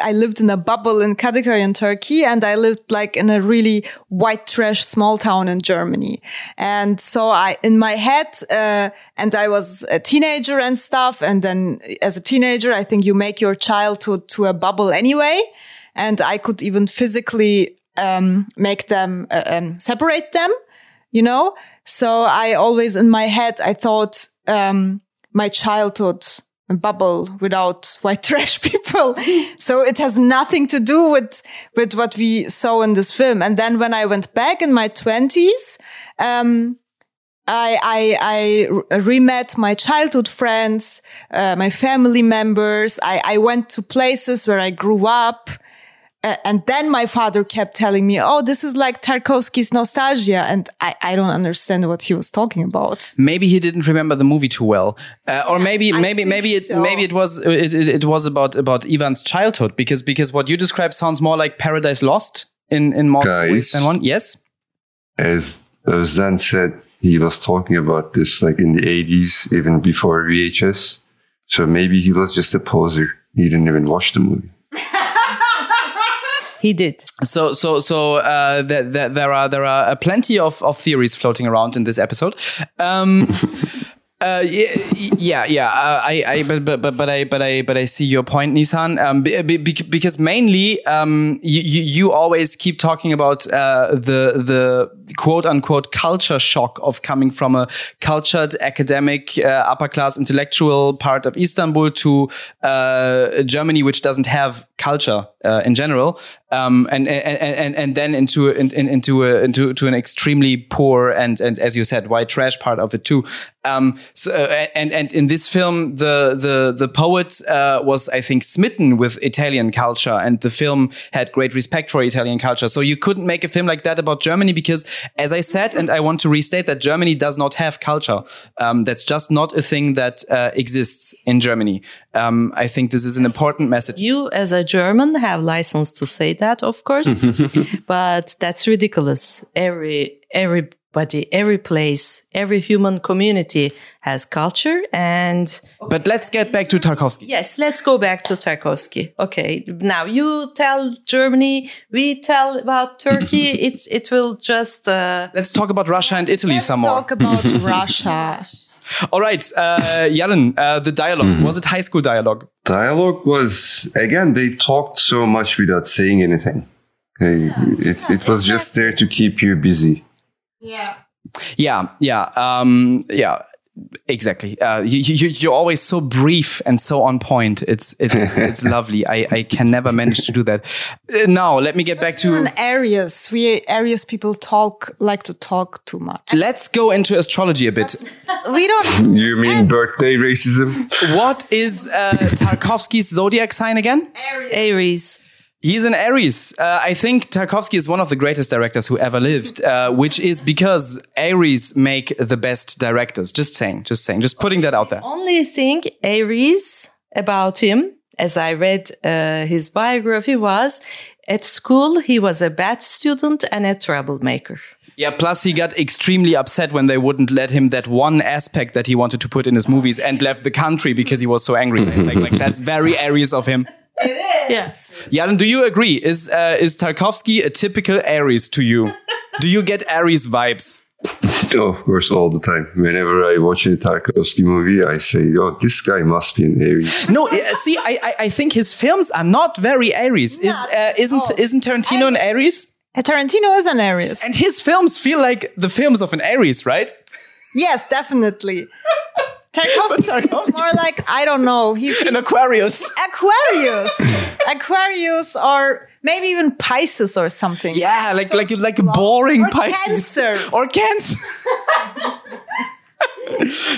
I lived in a bubble in Kadıköy in Turkey and I lived like in a really white trash small town in Germany. And so I, in my head, uh, and I was a teenager and stuff. And then as a teenager, I think you make your childhood to a bubble anyway. And I could even physically, um, make them, uh, um, separate them, you know? So I always in my head, I thought, um, my childhood bubble without white trash people. so it has nothing to do with, with what we saw in this film. And then when I went back in my twenties, um, I, I, I re-met my childhood friends, uh, my family members. I, I went to places where I grew up. Uh, and then my father kept telling me, Oh, this is like Tarkovsky's nostalgia. And I, I don't understand what he was talking about. maybe he didn't remember the movie too well, uh, or maybe I maybe maybe it so. maybe it was it, it, it was about about Ivan's childhood because because what you describe sounds more like Paradise Lost in in more Guys. ways than one. Yes. as Ozan said, he was talking about this like in the 80s, even before VHS. So maybe he was just a poser. He didn't even watch the movie. He did. So so so uh, th- th- there are there are uh, plenty of, of theories floating around in this episode. Um, uh, yeah, yeah. Uh, I, I, but, but, but, but I, but I, but I see your point, Nissan. Um, be- be- because mainly, um, you, you, always keep talking about uh, the the quote unquote culture shock of coming from a cultured academic uh, upper class intellectual part of Istanbul to uh, Germany, which doesn't have culture in general, um, and, and and and then into in, in, into a, into to an extremely poor and and as you said white trash part of it too. Um, so, uh, and and in this film, the the the poet uh, was I think smitten with Italian culture, and the film had great respect for Italian culture. So you couldn't make a film like that about Germany because, as I said, and I want to restate that Germany does not have culture. Um, that's just not a thing that uh, exists in Germany. Um, I think this is an important message. You, as a German, have license to say that, of course, but that's ridiculous. Every every but the, every place, every human community has culture. And But let's get back to Tarkovsky. yes, let's go back to Tarkovsky. Okay. Now you tell Germany, we tell about Turkey. it's, it will just, uh, Let's talk about Russia and Italy Let's some more. talk about Russia. All right, uh, Jalen, uh, the dialog was it high school dialogue? Dialogue was again. They talked so much without saying anything. They, it, it was just there to keep you busy. Yeah. Yeah, yeah, um, yeah. Exactly. Uh, you, you, you're always so brief and so on point. It's it's it's lovely. I, I can never manage to do that. Uh, now let me get back to. in areas, we Aries people talk like to talk too much. Let's go into astrology a bit. We don't. You mean birthday racism? What is uh, Tarkovsky's zodiac sign again? Aries. He's an Aries. Uh, I think Tarkovsky is one of the greatest directors who ever lived, uh, which is because Aries make the best directors. Just saying, just saying, just putting that out there. Only thing Aries about him, as I read uh, his biography, was at school he was a bad student and a troublemaker. Yeah, plus he got extremely upset when they wouldn't let him that one aspect that he wanted to put in his movies and left the country because he was so angry. like, like that's very Aries of him. Yeah. Jan, do you agree? Is uh, is Tarkovsky a typical Aries to you? do you get Aries vibes? Oh, of course, all the time. Whenever I watch a Tarkovsky movie, I say, "Oh, this guy must be an Aries." No, uh, see, I, I I think his films are not very Aries. Is uh, isn't isn't Tarantino an Aries? Uh, Tarantino is an Aries. And his films feel like the films of an Aries, right? Yes, definitely. Tarkovsky Tarkovsky- more like I don't know. He's An Aquarius. Aquarius, Aquarius, or maybe even Pisces or something. Yeah, like like like a boring Or Pisces Cancer. or Cancer.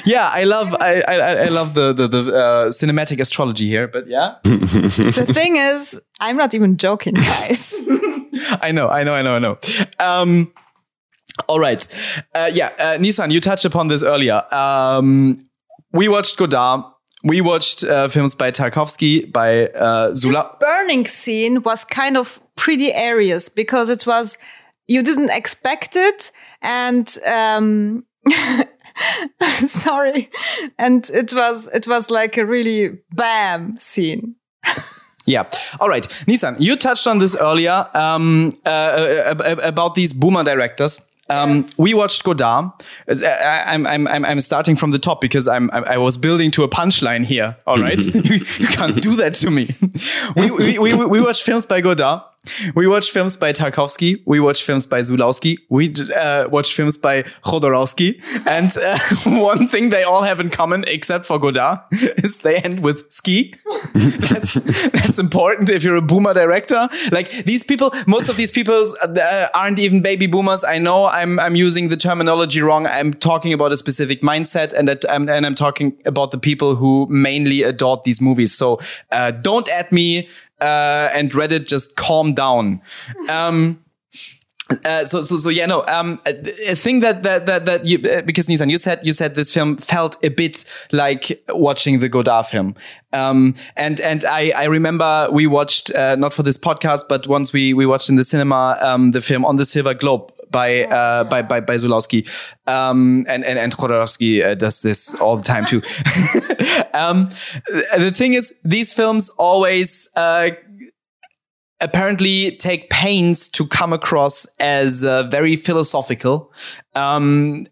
yeah, I love I I, I love the the, the uh, cinematic astrology here, but yeah, The thing is, I'm not even joking, guys. I know, I know, I know, I know. Um, all right, uh, yeah, uh, Nissan, you touched upon this earlier. Um, we watched Godard. We watched uh, films by Tarkovsky, by uh, Zula. burning scene was kind of pretty Aries because it was you didn't expect it and um sorry and it was it was like a really bam scene Yeah. All right. Nissan, you touched on this earlier um, uh, uh, uh, about these boomer directors. Um, We watched Godard. I'm, I'm, I'm, I'm starting from the top because I'm, I, I was building to a punchline here. All right. you, you can't do that to me. we, we, we, we watched films by Godard. We watch films by Tarkovsky. We watch films by Zulawski. We uh, watched films by Jodorowsky. And uh, one thing they all have in common, except for Godard, is they end with ski. that's that's important if you're a boomer director. Like these people, most of these people uh, aren't even baby boomers. I know I'm I'm using the terminology wrong. I'm talking about a specific mindset, and that I'm, and I'm talking about the people who mainly adored these movies. So uh, don't at me. Uh, and Reddit just calm down. Um, uh, so, so, so, yeah, no. Um, a, thing that that that that you uh, because Nissan, you said you said this film felt a bit like watching the Godard film. Um, and and I I remember we watched uh, not for this podcast, but once we we watched in the cinema um, the film on the Silver Globe by uh, by by by Zulawski. Um, and and and Jodorowsky uh, does this all the time too. um, the thing is, these films always. Uh, apparently take pains to come across as uh, very philosophical um,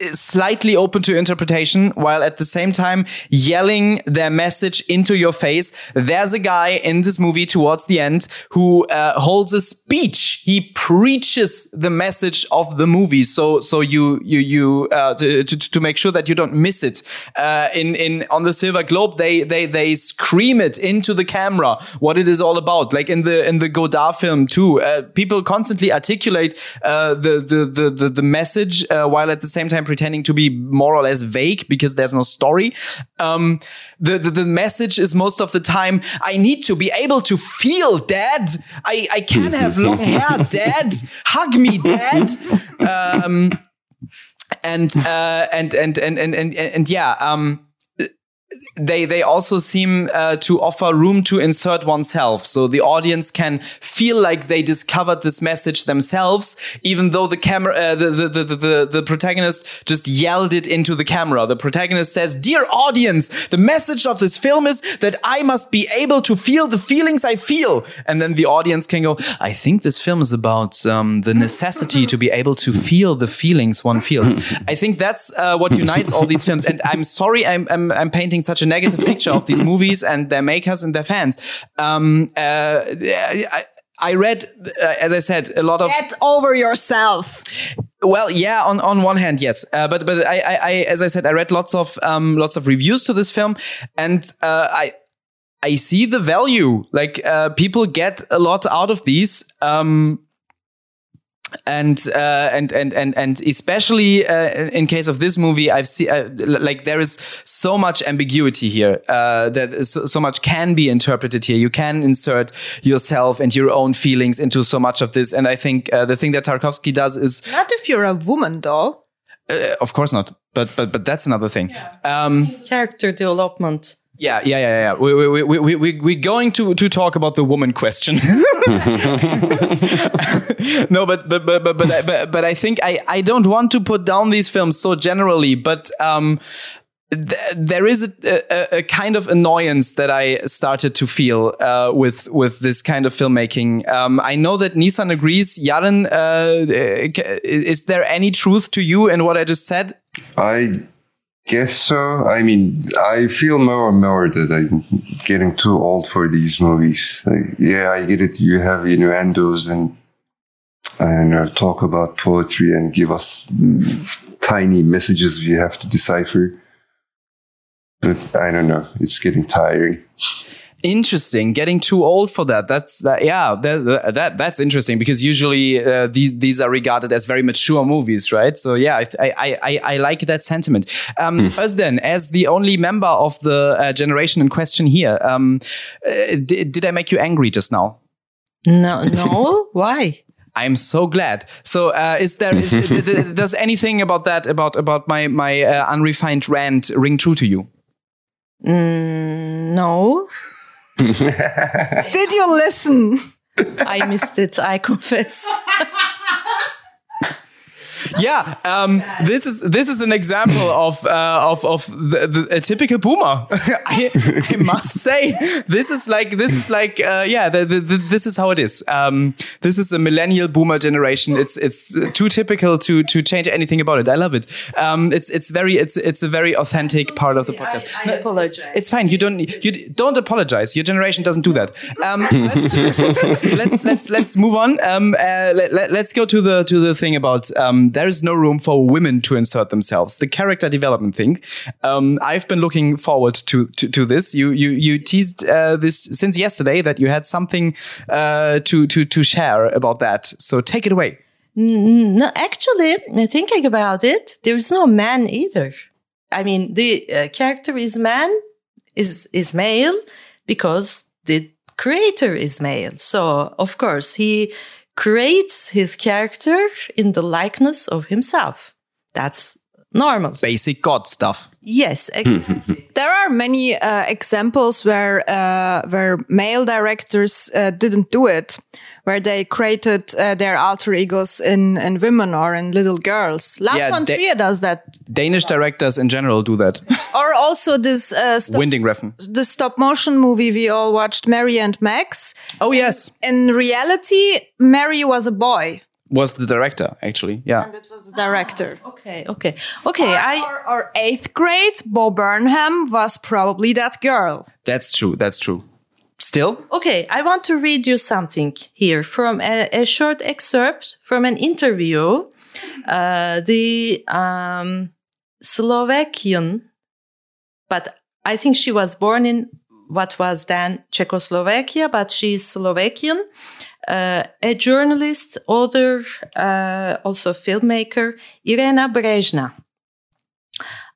slightly open to interpretation while at the same time yelling their message into your face. There's a guy in this movie towards the end who uh, holds a speech. He preaches the message of the movie. So, so you, you, you, uh, to, to, to make sure that you don't miss it. Uh, in, in, on the Silver Globe, they, they, they scream it into the camera what it is all about. Like in the, in the Godard film too, uh, people constantly articulate, uh, the, the, the, the, the message, uh, while at the same time pretending to be more or less vague because there's no story. Um, the, the, the message is most of the time, I need to be able to feel, dad. I, I can have long hair, dad. Hug me, dad. Um, and, uh, and, and, and, and, and, and, yeah, um, they they also seem uh, to offer room to insert oneself, so the audience can feel like they discovered this message themselves, even though the camera, uh, the, the, the the the protagonist just yelled it into the camera. The protagonist says, "Dear audience, the message of this film is that I must be able to feel the feelings I feel," and then the audience can go, "I think this film is about um, the necessity to be able to feel the feelings one feels." I think that's uh, what unites all these films. And I'm sorry, I'm, I'm I'm painting such a negative picture of these movies and their makers and their fans. Um, uh, I, I read, uh, as I said, a lot of. Get over yourself. Well, yeah. On, on one hand, yes, uh, but but I, I, I, as I said, I read lots of um, lots of reviews to this film, and uh, I I see the value. Like uh, people get a lot out of these. Um, and uh, and and and and especially uh, in case of this movie, I've seen uh, like there is so much ambiguity here uh, that so, so, much can be interpreted here. You can insert yourself and your own feelings into so much of this, and I think uh, the thing that Tarkovsky does is not if you're a woman, though. Uh, of course not, but but but that's another thing. Yeah. Um, Character development. Yeah, yeah, yeah, yeah. We we we we we we're going to to talk about the woman question. no, but but but but but but, but I think I I don't want to put down these films so generally, but um, there is a, a, a, kind of annoyance that I started to feel uh, with with this kind of filmmaking. Um, I know that Nissan agrees. Yaren, uh, is there any truth to you in what I just said? I guess so. I mean, I feel more and more that I'm getting too old for these movies. Like, yeah, I get it. You have innuendos and and uh, talk about poetry and give us tiny messages we have to decipher. But I don't know. It's getting tiring. Interesting. Getting too old for that. That's that. Yeah, that, that that's interesting because usually uh, these these are regarded as very mature movies, right? So yeah, I I I, I like that sentiment. Um, mm. Özden, as the only member of the uh, generation in question here, um, uh, did, did I make you angry just now? No, no. Why? I'm so glad. So, uh, is there is, does anything about that about about my my uh, unrefined rant ring true to you? Mm, no. Did you listen? I missed it, I confess. yeah, um, this is this is an example of uh, of of the, the, a typical boomer. I, I, must say, this is like this is like uh, yeah, the, this is how it is. Um, this is a millennial boomer generation. It's it's too typical to to change anything about it. I love it. Um, it's it's very it's it's a very authentic part of the podcast. I, I no, apologize. It's, fine. You don't you don't apologize. Your generation doesn't do that. Um, let's, let's let's let's move on. Um, uh, let, us let, go to the to the thing about um, there is no room for women to insert themselves. The character development thing. Um, I've been looking forward to to, to this. You you you teased uh, this since yesterday that you had something uh, to to to share about that. So take it away. No, actually, thinking about it, there is no man either. I mean, the uh, character is man, is is male because the creator is male. So of course he creates his character in the likeness of himself. That's normal. Basic God stuff. Yes, there are many uh, examples where uh, where male directors uh, didn't do it where they created uh, their alter egos in, in women or in little girls. Lars yeah, von Trier does that. Danish directors in general do that. or also this uh, stop, Winding Refn. The stop motion movie we all watched, Mary and Max. Oh yes. In reality, Mary was a boy was the director actually yeah and it was the director ah, okay okay okay our, i or, or eighth grade bo burnham was probably that girl that's true that's true Still? Okay, I want to read you something here from a, a short excerpt from an interview. Uh, the um, Slovakian, but I think she was born in what was then Czechoslovakia, but she's Slovakian. Uh, a journalist, author, uh, also filmmaker, Irena Brezna.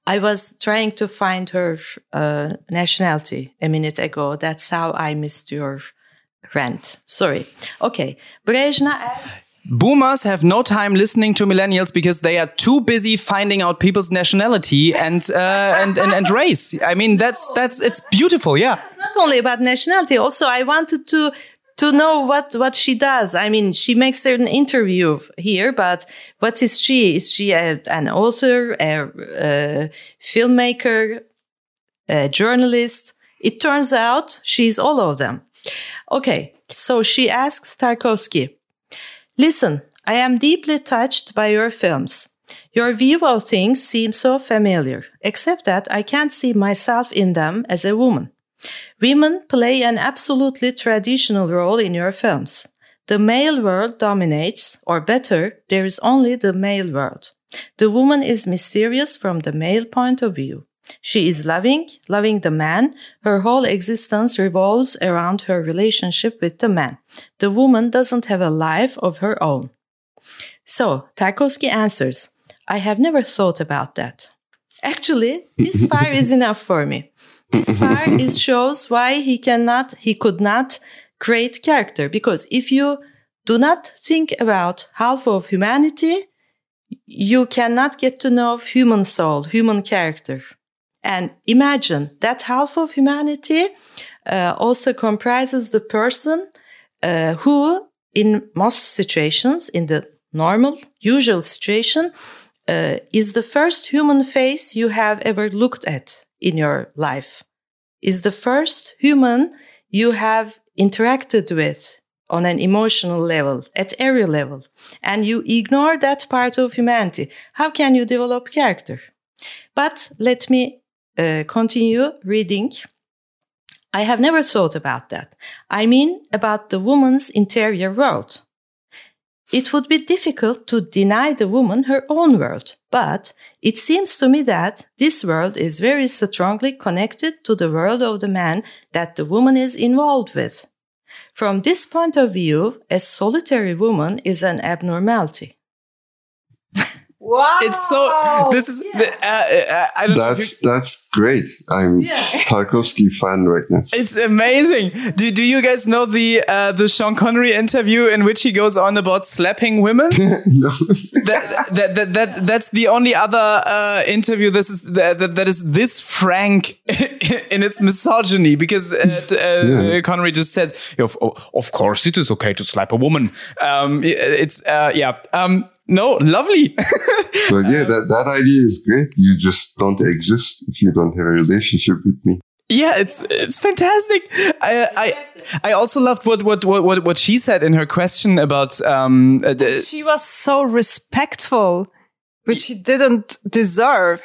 I was trying to find her uh, nationality a minute ago. That's how I missed your rant. Sorry. Okay. Brezna asks. boomers have no time listening to millennials because they are too busy finding out people's nationality and uh, and, and and race. I mean, that's that's it's beautiful. Yeah. It's not only about nationality. Also, I wanted to to know what what she does. I mean, she makes an interview here, but what is she? Is she a, an author, a, a filmmaker, a journalist? It turns out she's all of them. Okay, so she asks Tarkovsky, "Listen, I am deeply touched by your films." Your view of things seems so familiar, except that I can't see myself in them as a woman. Women play an absolutely traditional role in your films. The male world dominates, or better, there is only the male world. The woman is mysterious from the male point of view. She is loving, loving the man. Her whole existence revolves around her relationship with the man. The woman doesn't have a life of her own. So, Tarkovsky answers, I have never thought about that. Actually, this fire is enough for me. This far is shows why he cannot, he could not create character. Because if you do not think about half of humanity, you cannot get to know human soul, human character. And imagine that half of humanity uh, also comprises the person uh, who, in most situations, in the normal, usual situation, uh, is the first human face you have ever looked at in your life, is the first human you have interacted with on an emotional level, at every level, and you ignore that part of humanity. How can you develop character? But let me uh, continue reading. I have never thought about that. I mean about the woman's interior world. It would be difficult to deny the woman her own world, but it seems to me that this world is very strongly connected to the world of the man that the woman is involved with. From this point of view, a solitary woman is an abnormality. Wow. It's so. This is. Uh, uh, I don't know. That's that's great. I'm Tarkovsky fan right now. It's amazing. Do, do you guys know the uh, the Sean Connery interview in which he goes on about slapping women? no. that, that, that, that that's the only other uh, interview. This is that, that, that is this frank in its misogyny because uh, uh, Yeah. Connery just says, of, "Of course, it is okay to slap a woman." Um, it's uh, yeah. Um, no, lovely. But yeah, that, that idea is great. You just don't exist if you don't have a relationship with me. Yeah, it's it's fantastic. I I, I also loved what, what what what what she said in her question about um uh, the- she was so respectful, which she didn't deserve.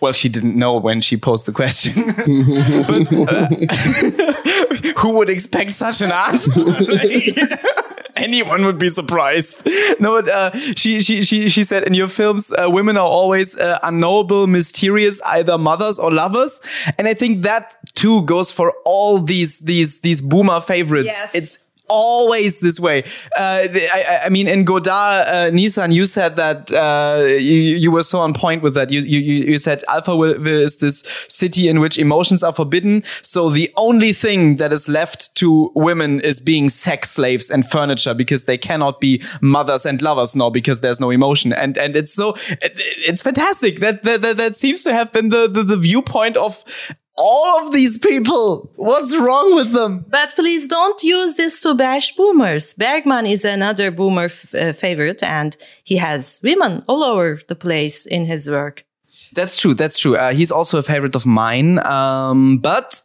well she didn't know when she posed the question. but uh, who would expect such an answer? Anyone would be surprised. No, but, uh, she, she, she, she said in your films, uh, women are always uh, unknowable, mysterious, either mothers or lovers. And I think that too goes for all these, these, these boomer favorites. Yes. It's always this way. Uh, I- I mean, in Godard, uh, Nissan, you said that uh, you, you were so on point with that. You, you, you said Alphaville is this city in which emotions are forbidden. So the only thing that is left to women is being sex slaves and furniture because they cannot be mothers and lovers now because there's no emotion. And and it's so it, it's fantastic. That, that that that seems to have been the the, the viewpoint of. All of these people. What's wrong with them? But please don't use this to bash boomers. Bergman is another boomer f- uh, favorite and he has women all over the place in his work. That's true. That's true. Uh, he's also a favorite of mine. Um, but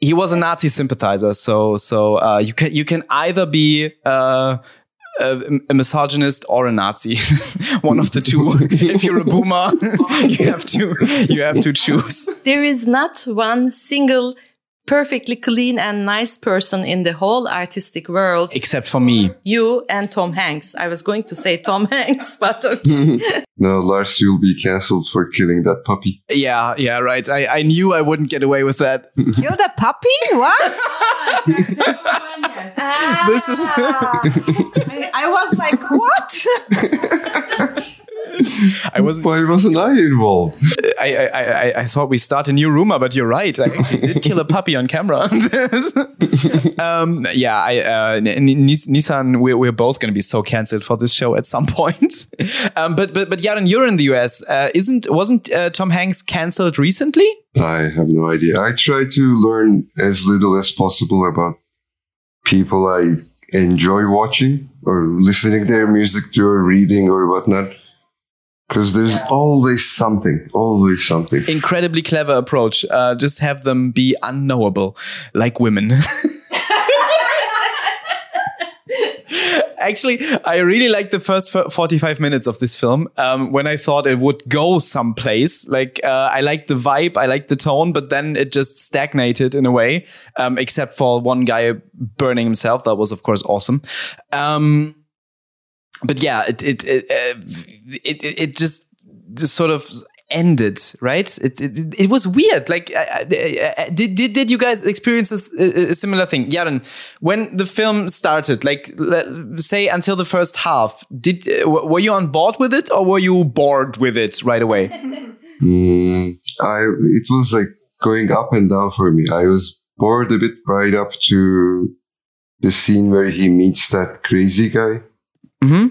he was a Nazi sympathizer. So, so, uh, you can, you can either be, uh, a, a misogynist or a Nazi. One of the two. if you're a boomer, you have to, you have to choose. There is not one single perfectly clean and nice person in the whole artistic world. Except for me. You and Tom Hanks. I was going to say Tom Hanks, but okay. No, Lars, you'll be cancelled for killing that puppy. Yeah. Yeah. Right. I, I knew I wouldn't get away with that. Kill the puppy? What? this is, I, ah. I was like, what? I wasn't, Why wasn't I involved? I, I, I, I thought we start a new rumor, but you're right. I actually did kill a puppy on camera. um, yeah, I, uh, Nissan, we're, we're both going to be so cancelled for this show at some point. um, but, but, but Yaron, you're in the US. Uh, isn't, wasn't uh, Tom Hanks cancelled recently? I have no idea. I try to learn as little as possible about people I enjoy watching or listening their music to or reading or whatnot. Because there's yeah. always something, always something. Incredibly clever approach. Uh, just have them be unknowable, like women. Actually, I really liked the first 45 minutes of this film um, when I thought it would go someplace. Like, uh, I liked the vibe, I liked the tone, but then it just stagnated in a way, um, except for one guy burning himself. That was, of course, awesome. Um, but yeah, it it it, uh, it, it just sort of ended right? It, it, it was weird. Like uh, uh, uh, did, did did you guys experience a, a, similar thing? Yaron when the film started like say until the first half did uh, were you on board with it or were you bored with it right away? Mm, i it was like going up and down for me. I was bored a bit right up to the scene where he meets that crazy guy Mm-hmm.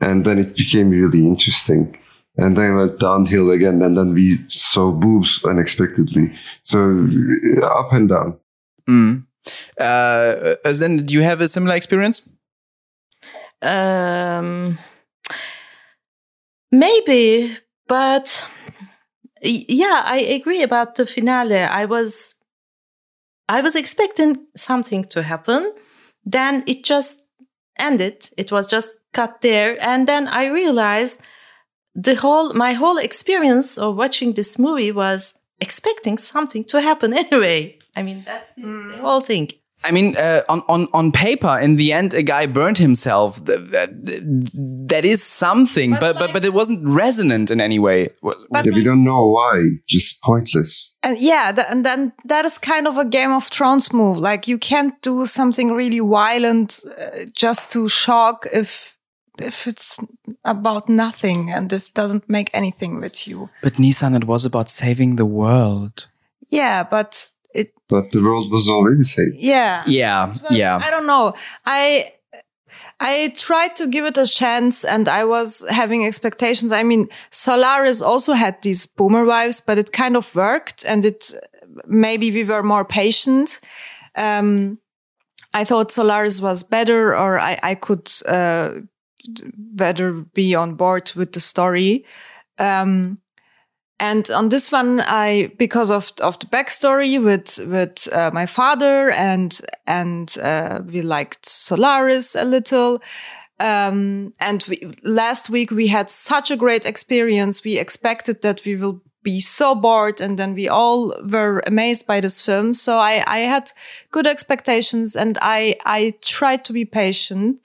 And then it became really interesting. And then went downhill again. And then we saw boobs unexpectedly. So up and down. Mm. Uh, then, do you have a similar experience? Um, maybe, but yeah, I agree about the finale. I was, I was expecting something to happen. Then it just ended. It was just cut there. And then I realized the whole, my whole experience of watching this movie was expecting something to happen anyway. I mean, that's the, mm. the whole thing. I mean, uh, on, on, on paper, in the end, a guy burned himself. That, that is something, but, but, like, but, but, it wasn't resonant in any way. But yeah, we don't know why. Just pointless. And yeah, th- and then that is kind of a Game of Thrones move. Like you can't do something really violent uh, just to shock if if it's about nothing and if it doesn't make anything with you. But Nissan, it was about saving the world. Yeah, but it. But the world was already saved. Yeah. Yeah. Was, yeah. I don't know. I. I tried to give it a chance and I was having expectations. I mean, Solaris also had these boomer vibes, but it kind of worked and it, maybe we were more patient. Um, I thought Solaris was better or I, I could, uh, better be on board with the story. Um, and on this one, I because of of the backstory with with uh, my father and and uh, we liked Solaris a little. Um, and we, last week we had such a great experience. We expected that we will be so bored and then we all were amazed by this film. So I, I had good expectations and I, I tried to be patient.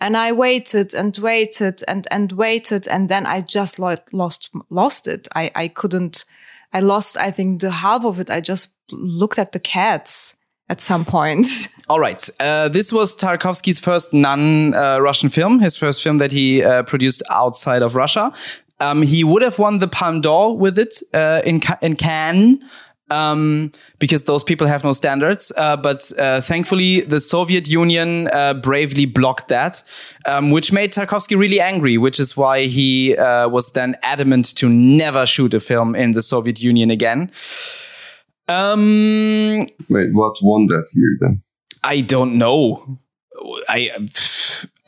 And I waited and waited and, and waited. And then I just lost, lost it. I, I couldn't, I lost, I think the half of it. I just looked at the cats at some point. All right. Uh, this was Tarkovsky's first non-Russian uh, film, his first film that he uh, produced outside of Russia. Um, he would have won the Palme d'Or with it uh, in in Cannes, um, because those people have no standards. Uh, but uh, thankfully, the Soviet Union uh, bravely blocked that, um, which made Tarkovsky really angry, which is why he uh, was then adamant to never shoot a film in the Soviet Union again. Um, Wait, what won that year then? I don't know. I.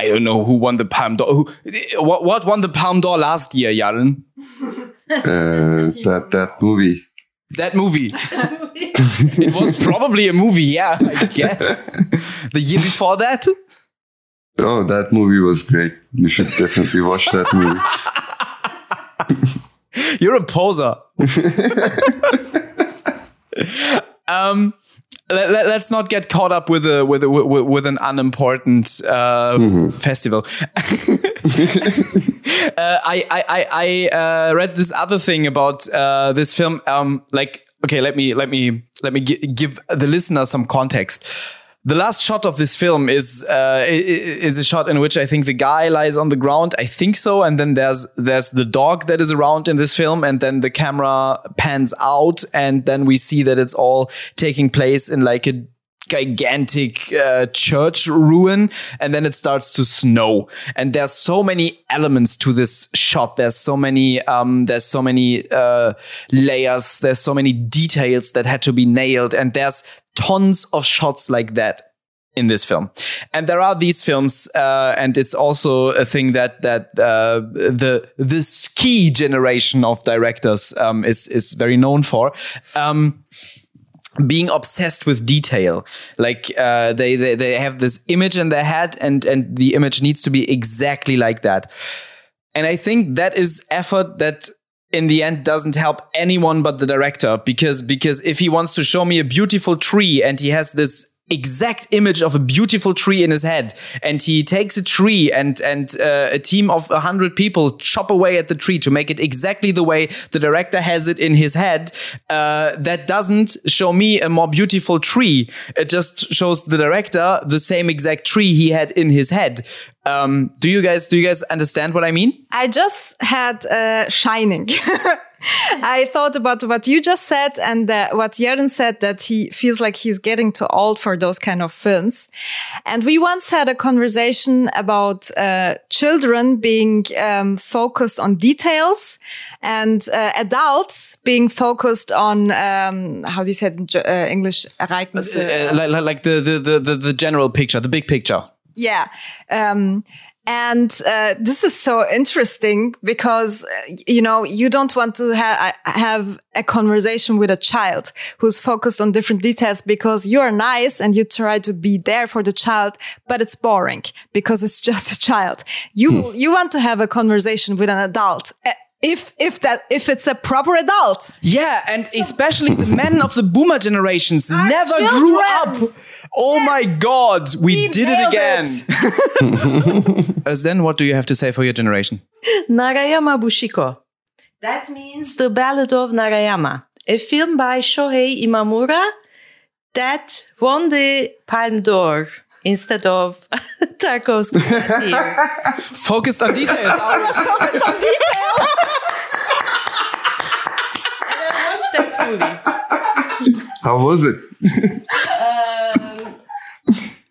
I don't know who won the Palme d'Or. What, what won the Palme d'Or last year, Yaron? Uh, that that movie. That movie. it was probably a movie, yeah, I guess. the year before that? Oh, that movie was great. You should definitely watch that movie. You're a poser. um, let, us let, not get caught up with a with a, with, with an unimportant uh, mm-hmm. festival. uh, I I I uh, read this other thing about uh, this film. Um, like, okay, let me let me let me gi- give the listener some context. the last shot of this film is uh, is a shot in which I think the guy lies on the ground. I think so, and then there's there's the dog that is around in this film, and then the camera pans out, and then we see that it's all taking place in like a gigantic uh, church ruin and then it starts to snow and there's so many elements to this shot there's so many um there's so many uh layers there's so many details that had to be nailed and there's tons of shots like that in this film. And there are these films, uh, and it's also a thing that that uh, the the ski generation of directors um, is is very known for. Um, being obsessed with detail. Like uh, they, they they have this image in their head and and the image needs to be exactly like that. And i think that is effort that in the end doesn't help anyone but the director because because if he wants to show me a beautiful tree and he has this exact image of a beautiful tree in his head. And he takes a tree and and uh, a team of a hundred people chop away at the tree to make it exactly the way the director has it in his head. Uh, that doesn't show me a more beautiful tree. It just shows the director the same exact tree he had in his head. Um, do you guys do you guys understand what i mean? I just had uh, Shining. I thought about what you just said and uh, what Yaren said that he feels like he's getting too old for those kind of films. And we once had a conversation about uh, children being um, focused on details and uh, adults being focused on um, how do you say it in uh, English? Ereignisse. uh, like, like- the the the the general picture the big picture Yeah. Um, and uh, this is so interesting because uh, you know you don't want to ha- have a conversation with a child who's focused on different details because you are nice and you try to be there for the child, but it's boring because it's just a child. You you want to have a conversation with an adult. If if that if it's a proper adult, Yeah, and especially the men of the boomer generations never grew up. Oh my God, we, We did it again. it. As then, what do you have to say for your generation? Narayama Bushiko. That means The Ballad of Narayama, a film by Shohei Imamura that won the Palme d'Or instead of Tarkovsky that year. Focused on details. I was focused on detail. And I watched that movie. How was it?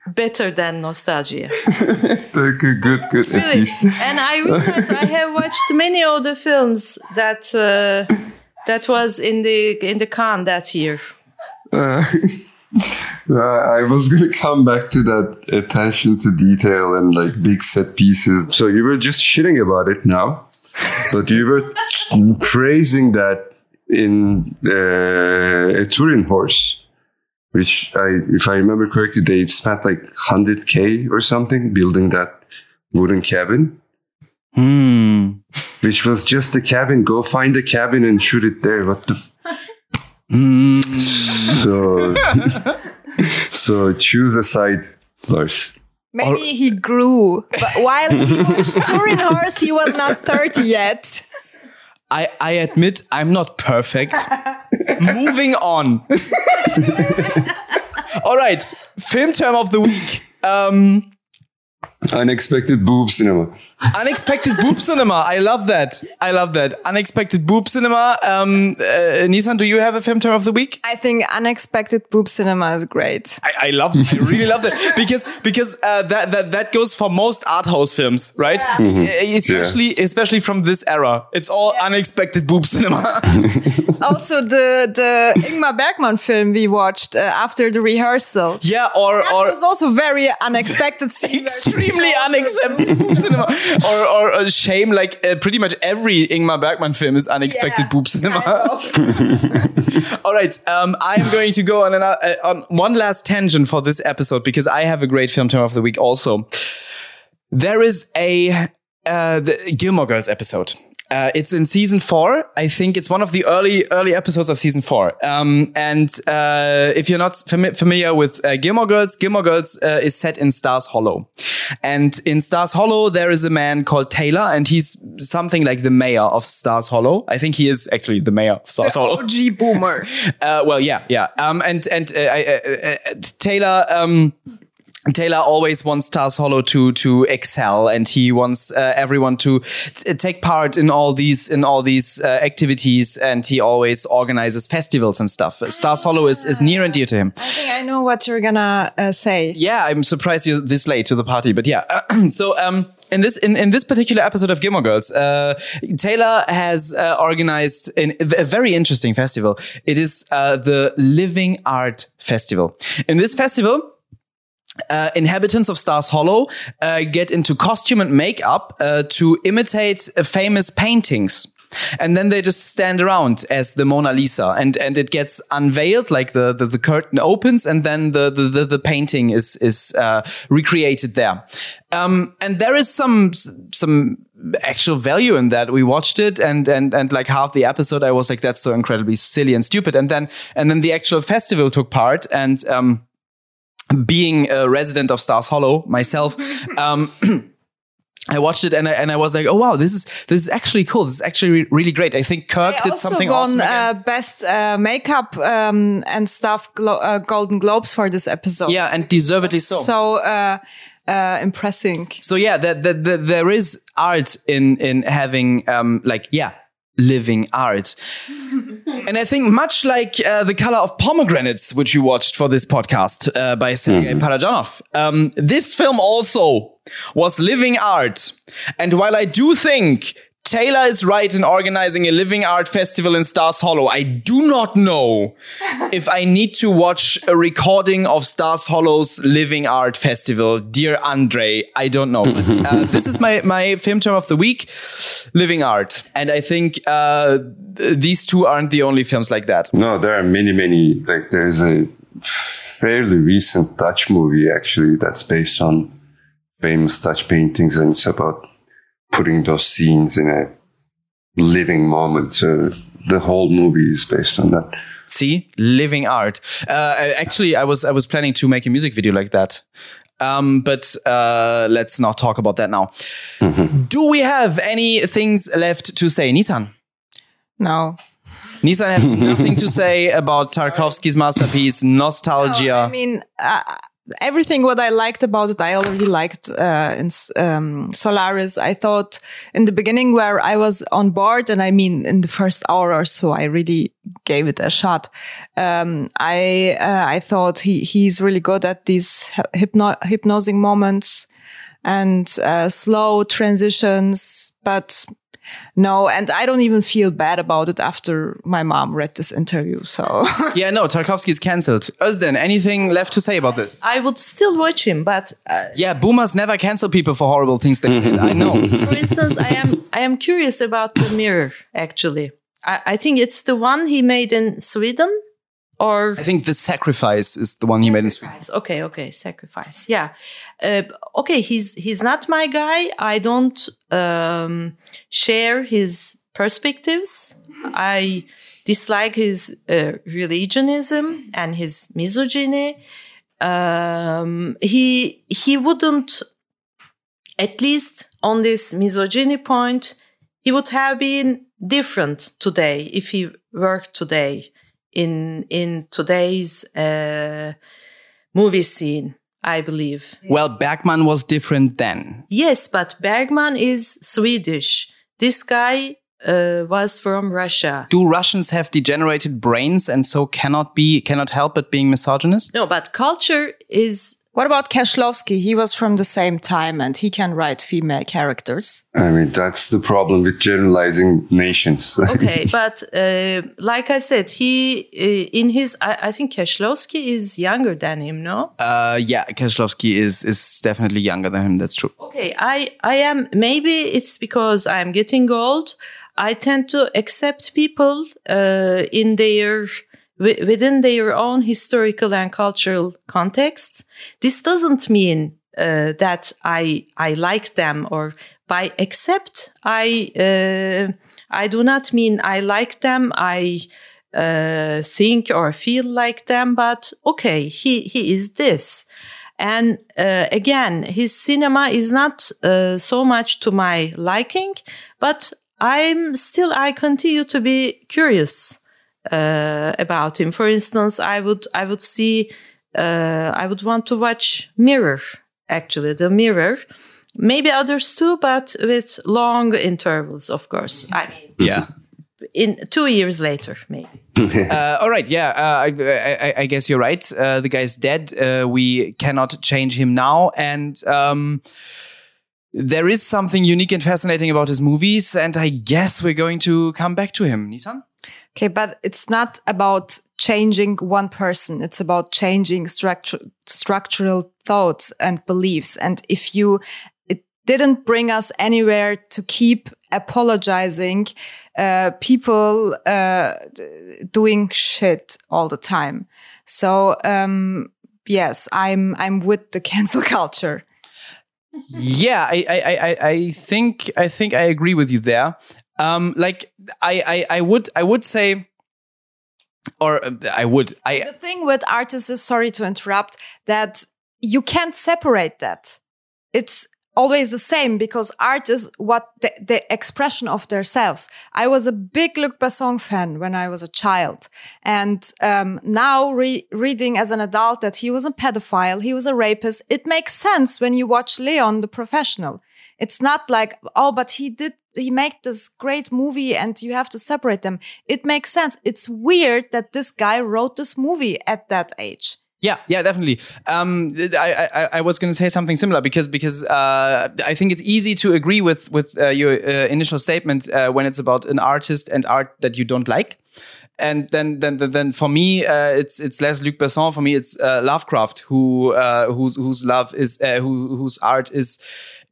Better than Nostalgia. Okay, good, good, at Really. least. And I realized I have watched many other films that uh, that was in the in the Cannes that year. Uh, I was gonna come back to that attention to detail and like big set pieces. So you were just shitting about it now, but you were praising that in uh, a Turin horse, which I, if I remember correctly, they spent like 100k or something building that wooden cabin. Hmm. Which was just a cabin. Go find a cabin and shoot it there. What the? f- Hmm. So, so choose a side, Lars. Maybe he grew, but while he watched Turin Horse, he was not thirty yet. I, I admit I'm not perfect. Moving on. All right, film term of the week. Um, Unexpected boob cinema. unexpected boob cinema. I love that. I love that. Unexpected boob cinema. Um, uh, Nissan, do you have a film term of the week? I think unexpected boob cinema is great. I, I love. I really love that because because uh, that that that goes for most art house films, right? E- Especially especially from this era. It's all unexpected boob cinema. also, the the Ingmar Bergman film we watched uh, after the rehearsal. yeah, or That or was also very unexpected. scene where she extremely showed her unaccepted boob cinema, or or uh, shame. Like uh, pretty much every Ingmar Bergman film is unexpected Yeah, boob cinema. All right, um, I am going to go on, an, uh, on one last tangent for this episode because I have a great film term of the week also. There is a uh, the Gilmore Girls episode. Uh, it's in season four. I think it's one of the early early episodes of season four. Um, and uh, if you're not fami- familiar with uh, Gilmore Girls, Gilmore Girls uh, is set in Stars Hollow. And in Stars Hollow, there is a man called Taylor, and he's something like the mayor of Stars Hollow. I think he is actually the mayor of Stars Hollow. OG boomer. Uh, well, yeah, yeah. Um, and and uh, I- uh, uh, Taylor. Um, Taylor always wants Stars Hollow to to excel, and he wants uh, everyone to t- take part in all these in all these uh, activities, and he always organizes festivals and stuff. Stars Hollow is, is near and dear to him. I think I know what you're gonna uh, say. Yeah, I'm surprised you're this late to the party, but yeah. so um, in this in, in this particular episode of Gilmore Girls, uh, Taylor has uh, organized an, a very interesting festival. It is uh, the Living Art Festival. In this festival. Uh, inhabitants of Stars Hollow uh, get into costume and makeup uh, to imitate uh, famous paintings. And then they just stand around as the Mona Lisa, and and it gets unveiled, like the the, the curtain opens, and then the the the, the painting is is uh, recreated there. Um, and there is some some actual value in that. We watched it, and and and like half the episode, I was like, that's so incredibly silly and stupid. And then and then the actual festival took part, and um, being a resident of Stars Hollow myself, um, I watched it and I, and I was like, oh wow, this is this is actually cool. This is actually re- really great. I think Kirk did also something won awesome. uh, best uh, makeup um, and stuff glo- uh, Golden Globes for this episode. yeah, and deservedly so. So uh, uh, impressing. So yeah, the, the, the, there is art in in having um like yeah living art. and I think much like uh, the color of pomegranates, which we watched for this podcast uh, by Sergei Parajanov, um, this film also was living art. And while I do think Taylor is right in organizing a living art festival in Stars Hollow. I do not know if I need to watch a recording of Stars Hollow's living art festival. Dear Andrei, I don't know. But, uh, this is my, my film term of the week, living art. And I think uh, th- these two aren't the only films like that. No, there are many, many. Like there's a fairly recent Dutch movie actually that's based on famous Dutch paintings, and it's about putting those scenes in a living moment. So the whole movie is based on that. See, living art. Uh, actually, I was I was planning to make a music video like that. Um, but uh, let's not talk about that now. Do we have any things left to say, Nissan? No. Nissan has nothing to say about Tarkovsky's masterpiece, Nostalgia. I mean, everything what I liked about it, I already liked uh, in um, Solaris. I thought in the beginning where I was on board, and I mean in the first hour or so, I really gave it a shot. Um, I uh, I thought he he's really good at these hypno- hypnosing moments and uh, slow transitions, but. No, and I don't even feel bad about it after my mom read this interview. So yeah, no, Tarkovsky is cancelled. Özden, anything left to say about this? I would still watch him, but uh, Yeah, boomers never cancel people for horrible things they said. I know. for instance, I am I am curious about the mirror. Actually, I, I think it's the one he made in Sweden, or I think the sacrifice is the one he made in Sweden. Okay, okay, sacrifice. Yeah. Uh, okay, he's he's not my guy. I don't um, share his perspectives. I dislike his uh, religionism and his misogyny. Um, he he wouldn't, at least on this misogyny point, he would have been different today if he worked today in in today's uh, movie scene. I believe. Well, Bergman was different then. Yes, but Bergman is Swedish. This guy uh, was from Russia. Do Russians have degenerated brains and so cannot be cannot help but being misogynist? No, but culture is What about Kieślowski? He was from the same time and he can write female characters. I mean, that's the problem with generalizing nations. okay. but uh, like I said, he uh, in his I, I think Kieślowski is younger than him. No. Uh, yeah, Kieślowski is is definitely younger than him. That's true. Okay, I I am maybe it's because I'm getting old. I tend to accept people uh, in their wi- within their own historical and cultural contexts. This doesn't mean uh, that I I like them or by accept, I uh, I do not mean I like them. I uh, think or feel like them, but okay, he he is this. And uh, again, his cinema is not uh, so much to my liking, but I'm still I continue to be curious uh, about him. For instance, I would I would see uh, I would want to watch Mirror. Actually, the Mirror maybe others too, but with long intervals, of course. I mean, Yeah. in two years later, maybe. Uh, all right, yeah, uh, I, I, I guess you're right. Uh, the guy's dead. Uh, we cannot change him now, and um, there is something unique and fascinating about his movies. And I guess we're going to come back to him. Nissan. Okay, but it's not about changing one person. It's about changing structure, structural thoughts and beliefs. And if you, it didn't bring us anywhere to keep apologizing, uh, people, uh, doing shit all the time. So, um, yes, I'm, I'm with the cancel culture. yeah, I, I, I, I think I think I agree with you there. Um, like I, I, I would I would say, or uh, I would I The thing with artists is, sorry to interrupt, that you can't separate that. It's always the same because art is what the, the expression of themselves. I was a big Luc Besson fan when I was a child. And um, now re- reading as an adult that he was a pedophile, he was a rapist, it makes sense when you watch Leon the Professional. It's not like, oh, but he did, he made this great movie and you have to separate them. It makes sense. It's weird that this guy wrote this movie at that age. Yeah, yeah, definitely. Um, I, I, I was going to say something similar because because uh, I think it's easy to agree with with uh, your uh, initial statement uh, when it's about an artist and art that you don't like. And then, then, then, for me, uh, it's it's less Luc Besson. For me, it's uh, Lovecraft, who whose whose love is who, whose art is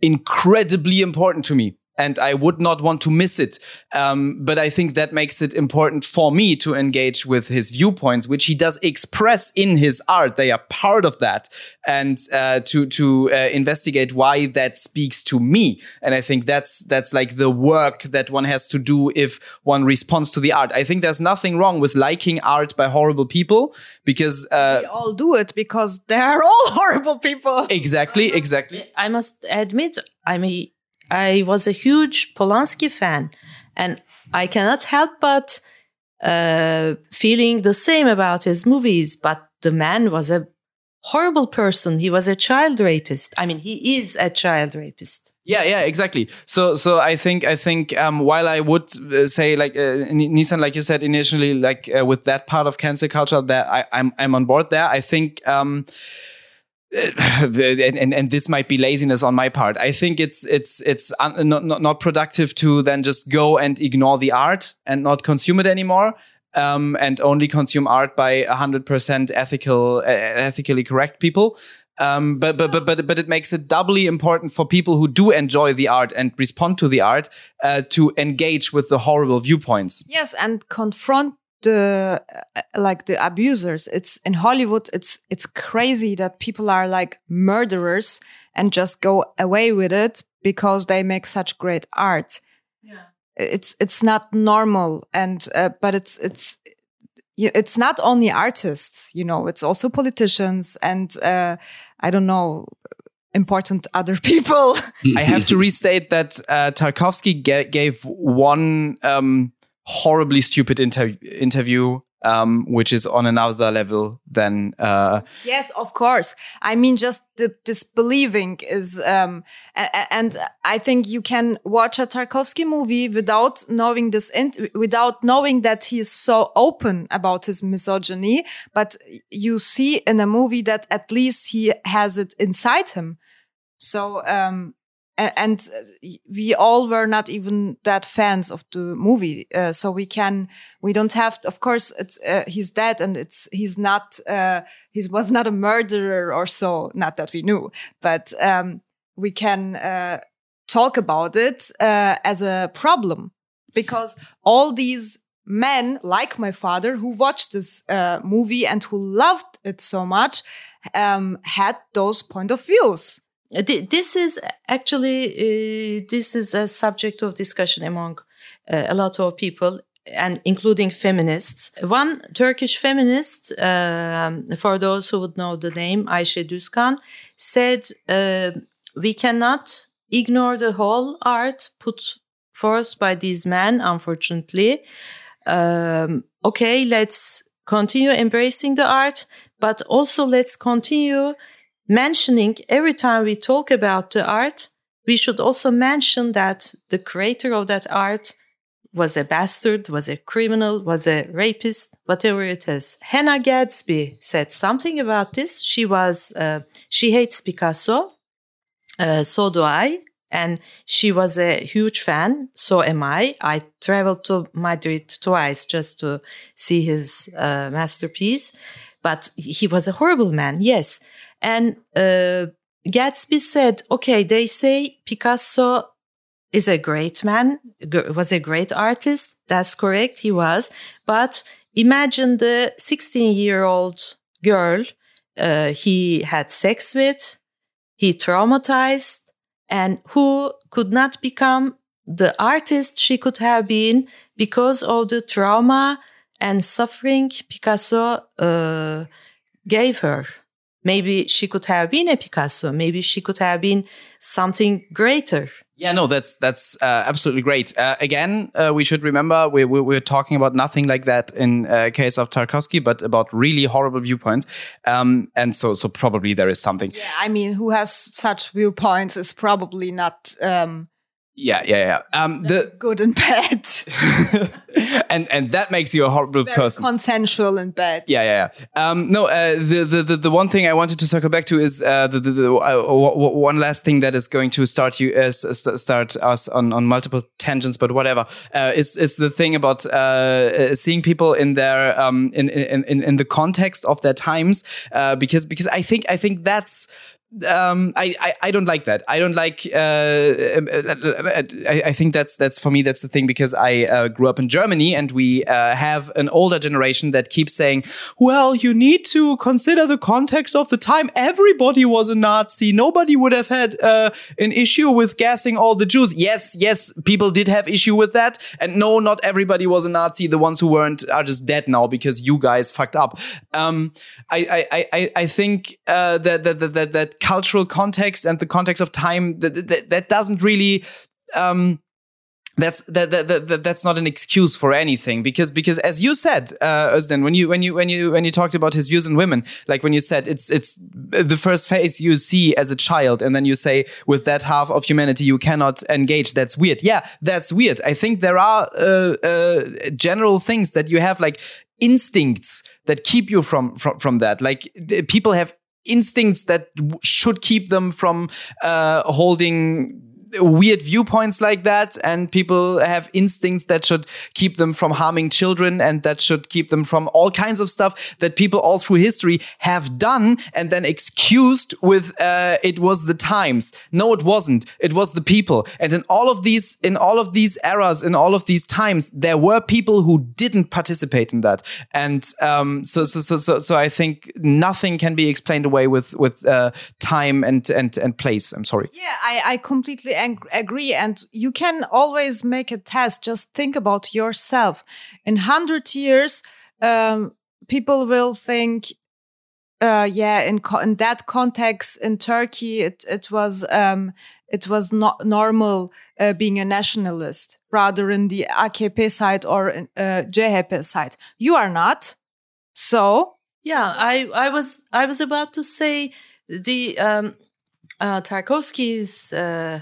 incredibly important to me and I would not want to miss it. Um, but I think that makes it important for me to engage with his viewpoints, which he does express in his art. They are part of that, and uh, to to uh, investigate why that speaks to me. And I think that's that's like the work that one has to do if one responds to the art. I think there's nothing wrong with liking art by horrible people because uh, We all do it because they are all horrible people. exactly, exactly. I must admit, I mean, I was a huge Polanski fan, and I cannot help but uh, feeling the same about his movies. But the man was a horrible person. He was a child rapist. I mean, he is a child rapist. Yeah, yeah, exactly. So, so I think, I think, um, while I would uh, say, like uh, Nissan, like you said initially, like uh, with that part of cancel culture, that I, I'm, I'm on board there. I think, um, and, and and this might be laziness on my part. I think it's it's it's un, not, not productive to then just go and ignore the art and not consume it anymore. Um, and only consume art by 100% ethical, uh, ethically correct people. Um, but, but, but, but, but it makes it doubly important for people who do enjoy the art and respond to the art, uh, to engage with the horrible viewpoints. Yes, and confront the uh, like the abusers. It's in Hollywood. It's it's crazy that people are like murderers and just go away with it because they make such great art. Yeah, it's it's not normal, and uh, but it's it's y- it's not only artists. You know, it's also politicians and uh, I don't know important other people. I have to restate that uh, Tarkovsky ga- gave one um, horribly stupid inter- interview, um, which is on another level than. Uh, Yes, of course. I mean, just the disbelieving is, um, a- and I think you can watch a Tarkovsky movie without knowing this, in- without knowing that he is so open about his misogyny. But you see in a movie that at least he has it inside him. So, um, and uh, we all were not even that fans of the movie. Uh, so we can, we don't have, of course, it's, uh, he's dead and it's, he's not, uh, he was not a murderer or so. Not that we knew, but, um, we can, uh, talk about it, uh, as a problem because all these men like my father who watched this, uh, movie and who loved it so much, um, had those point of views. Th- this is actually uh, this is a subject of discussion among uh, a lot of people and including feminists. One Turkish feminist, um, for those who would know the name, Ayşe Düzkan, said uh, we cannot ignore the whole art put forth by these men, unfortunately. Um, okay, let's continue embracing the art, but also let's continue mentioning every time we talk about the art, we should also mention that the creator of that art was a bastard, was a criminal, was a rapist, whatever it is. Hannah Gadsby said something about this. She was, uh, she hates Picasso. Uh, so do I. And she was a huge fan. So am I. I traveled to Madrid twice just to see his uh, masterpiece. But he was a horrible man. Yes. And uh, Gadsby said, okay, they say Picasso is a great man, was a great artist. That's correct. He was. But imagine the 16 year old girl uh, he had sex with, he traumatized, and who could not become the artist she could have been because of the trauma and suffering Picasso uh, gave her. Maybe she could have been a Picasso. Maybe she could have been something greater. Yeah, no, that's that's uh, absolutely great. Uh, again, uh, we should remember we, we we're talking about nothing like that in uh, case of Tarkovsky, but about really horrible viewpoints. Um, and so so probably there is something. Yeah, I mean, who has such viewpoints is probably not um, Yeah, yeah, yeah. Um, the good and bad, and and that makes you a horrible very person. consensual and bad. Yeah, yeah, yeah. Um, no, uh, the, the the the one thing I wanted to circle back to is uh, the the, the uh, one last thing that is going to start you uh, st- start us on, on multiple tangents, but whatever. Uh, is is the thing about uh, seeing people in their um in in in, in the context of their times uh, because because I think I think that's um, I, I I don't like that. I don't like. Uh, um, uh, I, I think that's that's for me. That's the thing because I uh, grew up in Germany and we uh, have an older generation that keeps saying, "Well, you need to consider the context of the time. Everybody was a Nazi. Nobody would have had uh, an issue with gassing all the Jews." Yes, yes, people did have issue with that, and no, not everybody was a Nazi. The ones who weren't are just dead now because you guys fucked up. Um, I I I I think uh, that that that that, that cultural context and the context of time that that, that doesn't really um that's that, that, that that's not an excuse for anything. Because because as you said uh Özden, when you when you when you when you talked about his views on women like when you said it's it's the first face you see as a child and then you say with that half of humanity you cannot engage that's weird. Yeah that's weird. I think there are uh, uh general things that you have like instincts that keep you from from from that. Like people have instincts that should keep them from uh, holding weird viewpoints like that and people have instincts that should keep them from harming children and that should keep them from all kinds of stuff that people all through history have done and then excused with uh, it was the times. No it wasn't. It was the people. And in all of these in all of these eras in all of these times there were people who didn't participate in that. And um, so, so so so so i think nothing can be explained away with with uh, time and and and place. I'm sorry. Yeah, I, I completely ang- agree. And you can always make a test. Just think about yourself. In 100 years, um, people will think, uh, yeah, in, co- in that context in Turkey, it, it was, um, it was not normal uh, being a nationalist rather in the AKP side or uh, CHP side. You are not. So Yeah, I, I was I was about to say the um, uh, Tarkovsky's uh,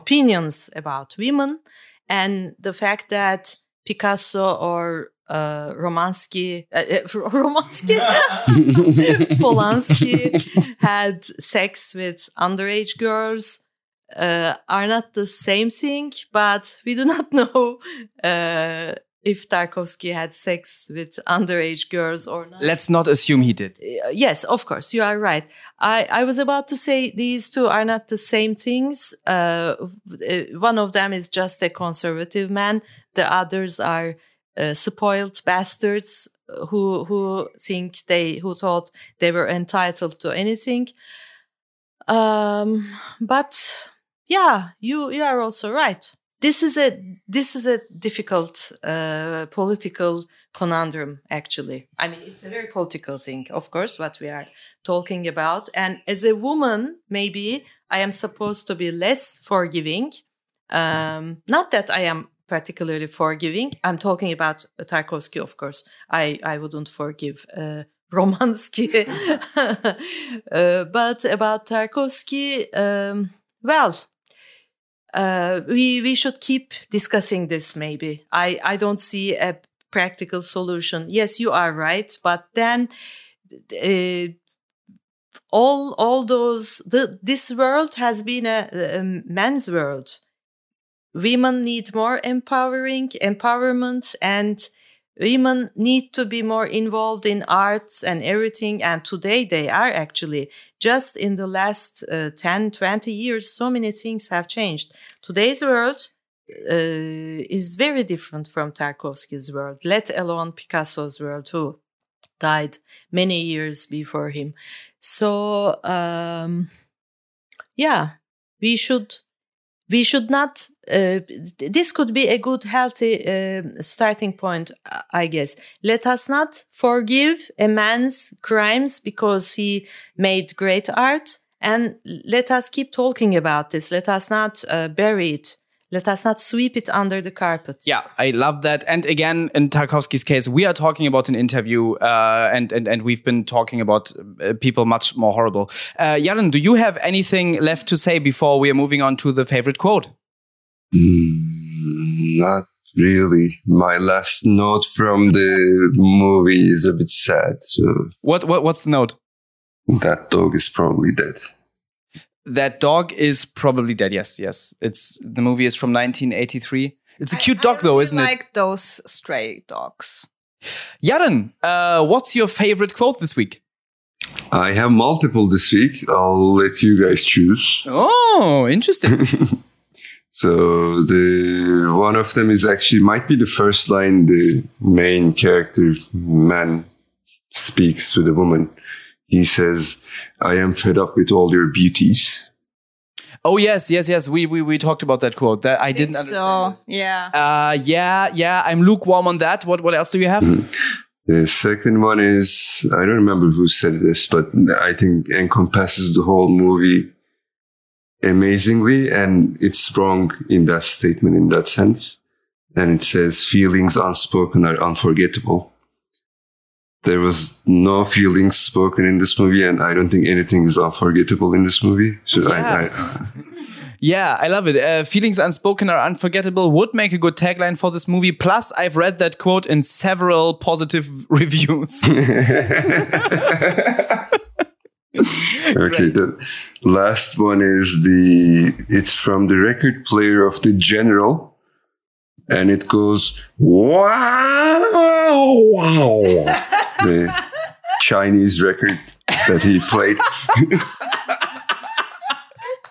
opinions about women and the fact that Picasso or uh, Romansky, uh, uh, Romansky, Polanski had sex with underage girls uh, are not the same thing, but we do not know uh, if Tarkovsky had sex with underage girls or not. let's not assume he did Uh, yes, of course, you are right. I, I was about to say these two are not the same things. Uh, uh, one of them is just a conservative man. The others are uh, spoiled bastards who who think they who thought they were entitled to anything. Um, but yeah, you you are also right. This is a this is a difficult uh, political conundrum. Actually, I mean, it's a very political thing, of course, what we are talking about. And as a woman, maybe I am supposed to be less forgiving. Um, not that I am particularly forgiving. I'm talking about Tarkovsky, of course. I I wouldn't forgive. Uh, Romansky. uh, but about Tarkovsky, um, well, uh, we we should keep discussing this. Maybe I I don't see a practical solution. Yes, you are right, but then uh, all all those the, this world has been a, a man's world. Women need more empowering empowerment and women need to be more involved in arts and everything and today they are actually. Just in the last uh, 10 20 years so many things have changed. Today's world uh, is very different from tarkovsky's world let alone picasso's world who died many years before him. So um, yeah we should we should not uh, this could be a good healthy uh, starting point i guess. Let us not forgive a man's crimes because he made great art and let us keep talking about this. Let us not uh, bury it let us not sweep it under the carpet. Yeah, I love that. And again, in Tarkovsky's case, we are talking about an interview, uh, and and and we've been talking about uh, people much more horrible. Uh, Yaron, do you have anything left to say before we are moving on to the favorite quote? Mm, not really. My last note from the movie is a bit sad. So what what what's the note? That dog is probably dead that dog is probably dead. Yes, yes. It's the movie is from 1983. It's a cute I, dog, I though, isn't like it? Like those stray dogs. Yaren, uh, what's your favorite quote this week? I have multiple this week. I'll let you guys choose. Oh, interesting. so the one of them is actually might be the first line the main character man speaks to the woman he says, I am fed up with all your beauties. Oh yes, yes, yes. We we we talked about that quote. That I, I didn't understand. So yeah. Uh, yeah, yeah. I'm lukewarm on that. What what else do you have? Mm. The second one is I don't remember who said this, but I think encompasses the whole movie amazingly, and it's strong in that statement in that sense. And it says feelings unspoken are unforgettable there was no feelings spoken in this movie, and I don't think anything is unforgettable in this movie. So yeah. I, I Yeah, I love it. Uh, feelings unspoken are unforgettable would make a good tagline for this movie. Plus, I've read that quote in several positive reviews. okay, the last one is the it's from the record player of the General and it goes wow wow the Chinese record that he played.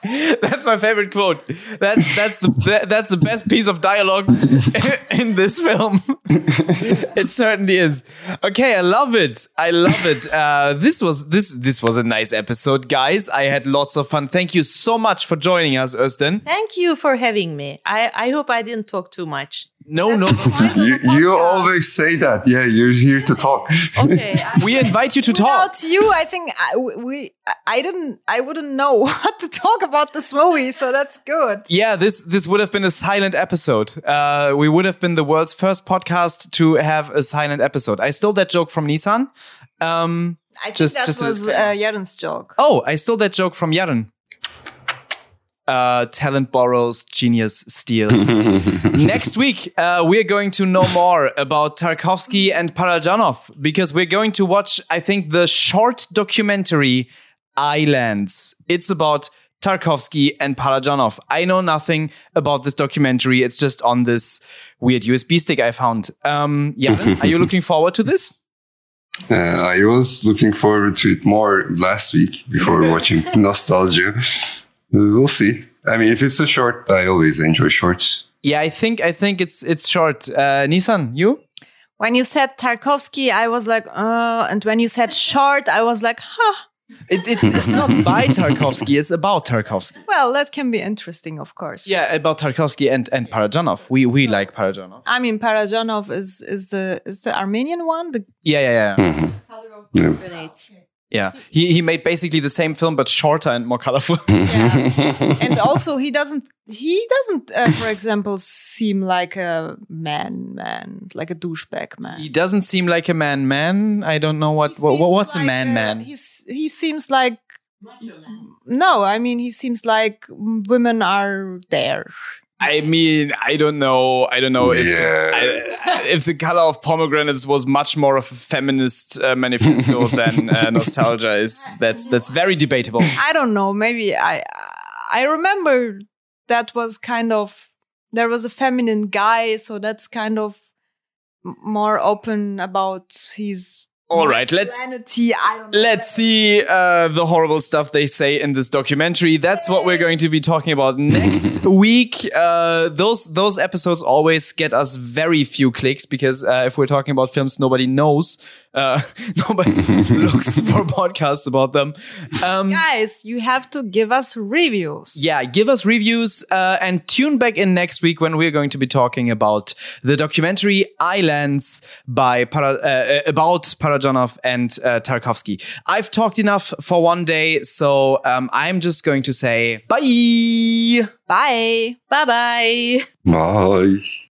that's my favorite quote. That's that's the that, that's the best piece of dialogue in this film. it certainly is. Okay, I love it. I love it. Uh, this was this this was a nice episode, guys. I had lots of fun. Thank you so much for joining us, Özden. Thank you for having me. I I hope I didn't talk too much. No, no. you, you always say that. Yeah, you're here to talk. Okay. we invite you to talk. Without you, I think I, we, I didn't, I wouldn't know what to talk about this movie. So that's good. Yeah, this this would have been a silent episode. Uh, we would have been the world's first podcast to have a silent episode. I stole that joke from Nissan. Um, I think just, that just was uh, Yaren's joke. Oh, I stole that joke from Yaren uh, talent borrows, genius steals. Next week, uh, we're going to know more about Tarkovsky and Parajanov because we're going to watch, I think, the short documentary Islands. It's about Tarkovsky and Parajanov. I know nothing about this documentary. It's just on this weird USB stick I found. Um, yeah, are you looking forward to this? Uh, I was looking forward to it more last week before watching Nostalgia. We'll see. I mean, if it's a short, I always enjoy shorts. Yeah, I think I think it's it's short. Uh, Nissan, you? When you said Tarkovsky, I was like, uh, and when you said short, I was like, huh. It, it, it's not by Tarkovsky, it's about Tarkovsky. Well, that can be interesting, of course. Yeah, about Tarkovsky and, and Parajanov. We we like Parajanov. I mean, Parajanov is is the is the Armenian one. The Yeah, yeah, yeah. Yeah. Grenades. Yeah. He he made basically the same film but shorter and more colorful. and also he doesn't he doesn't, uh, for example, seem like a man man like a douchebag man. he doesn't seem like a man man. I don't know what, He what seems what's a man uh, man. He's he seems like no, I mean he seems like women are there. I mean, I don't know. I don't know if Yeah. I, if the color of pomegranates was much more of a feminist uh, manifesto than uh, nostalgia is. That's that's very debatable. I don't know. Maybe I I remember that was kind of there was a feminine guy, so that's kind of more open about his. All right, let's masculinity. I don't know. let's see uh, the horrible stuff they say in this documentary. That's what we're going to be talking about next week. Uh, those those episodes always get us very few clicks because uh, if we're talking about films nobody knows, uh, nobody looks for podcasts about them. Um, Guys, you have to give us reviews. yeah, give us reviews uh, and tune back in next week when we're going to be talking about the documentary Islands by Para- uh, uh, about Parajanov and uh, Tarkovsky. I've talked enough for one day, so um, I'm just going to say bye. Bye. Bye bye. Bye.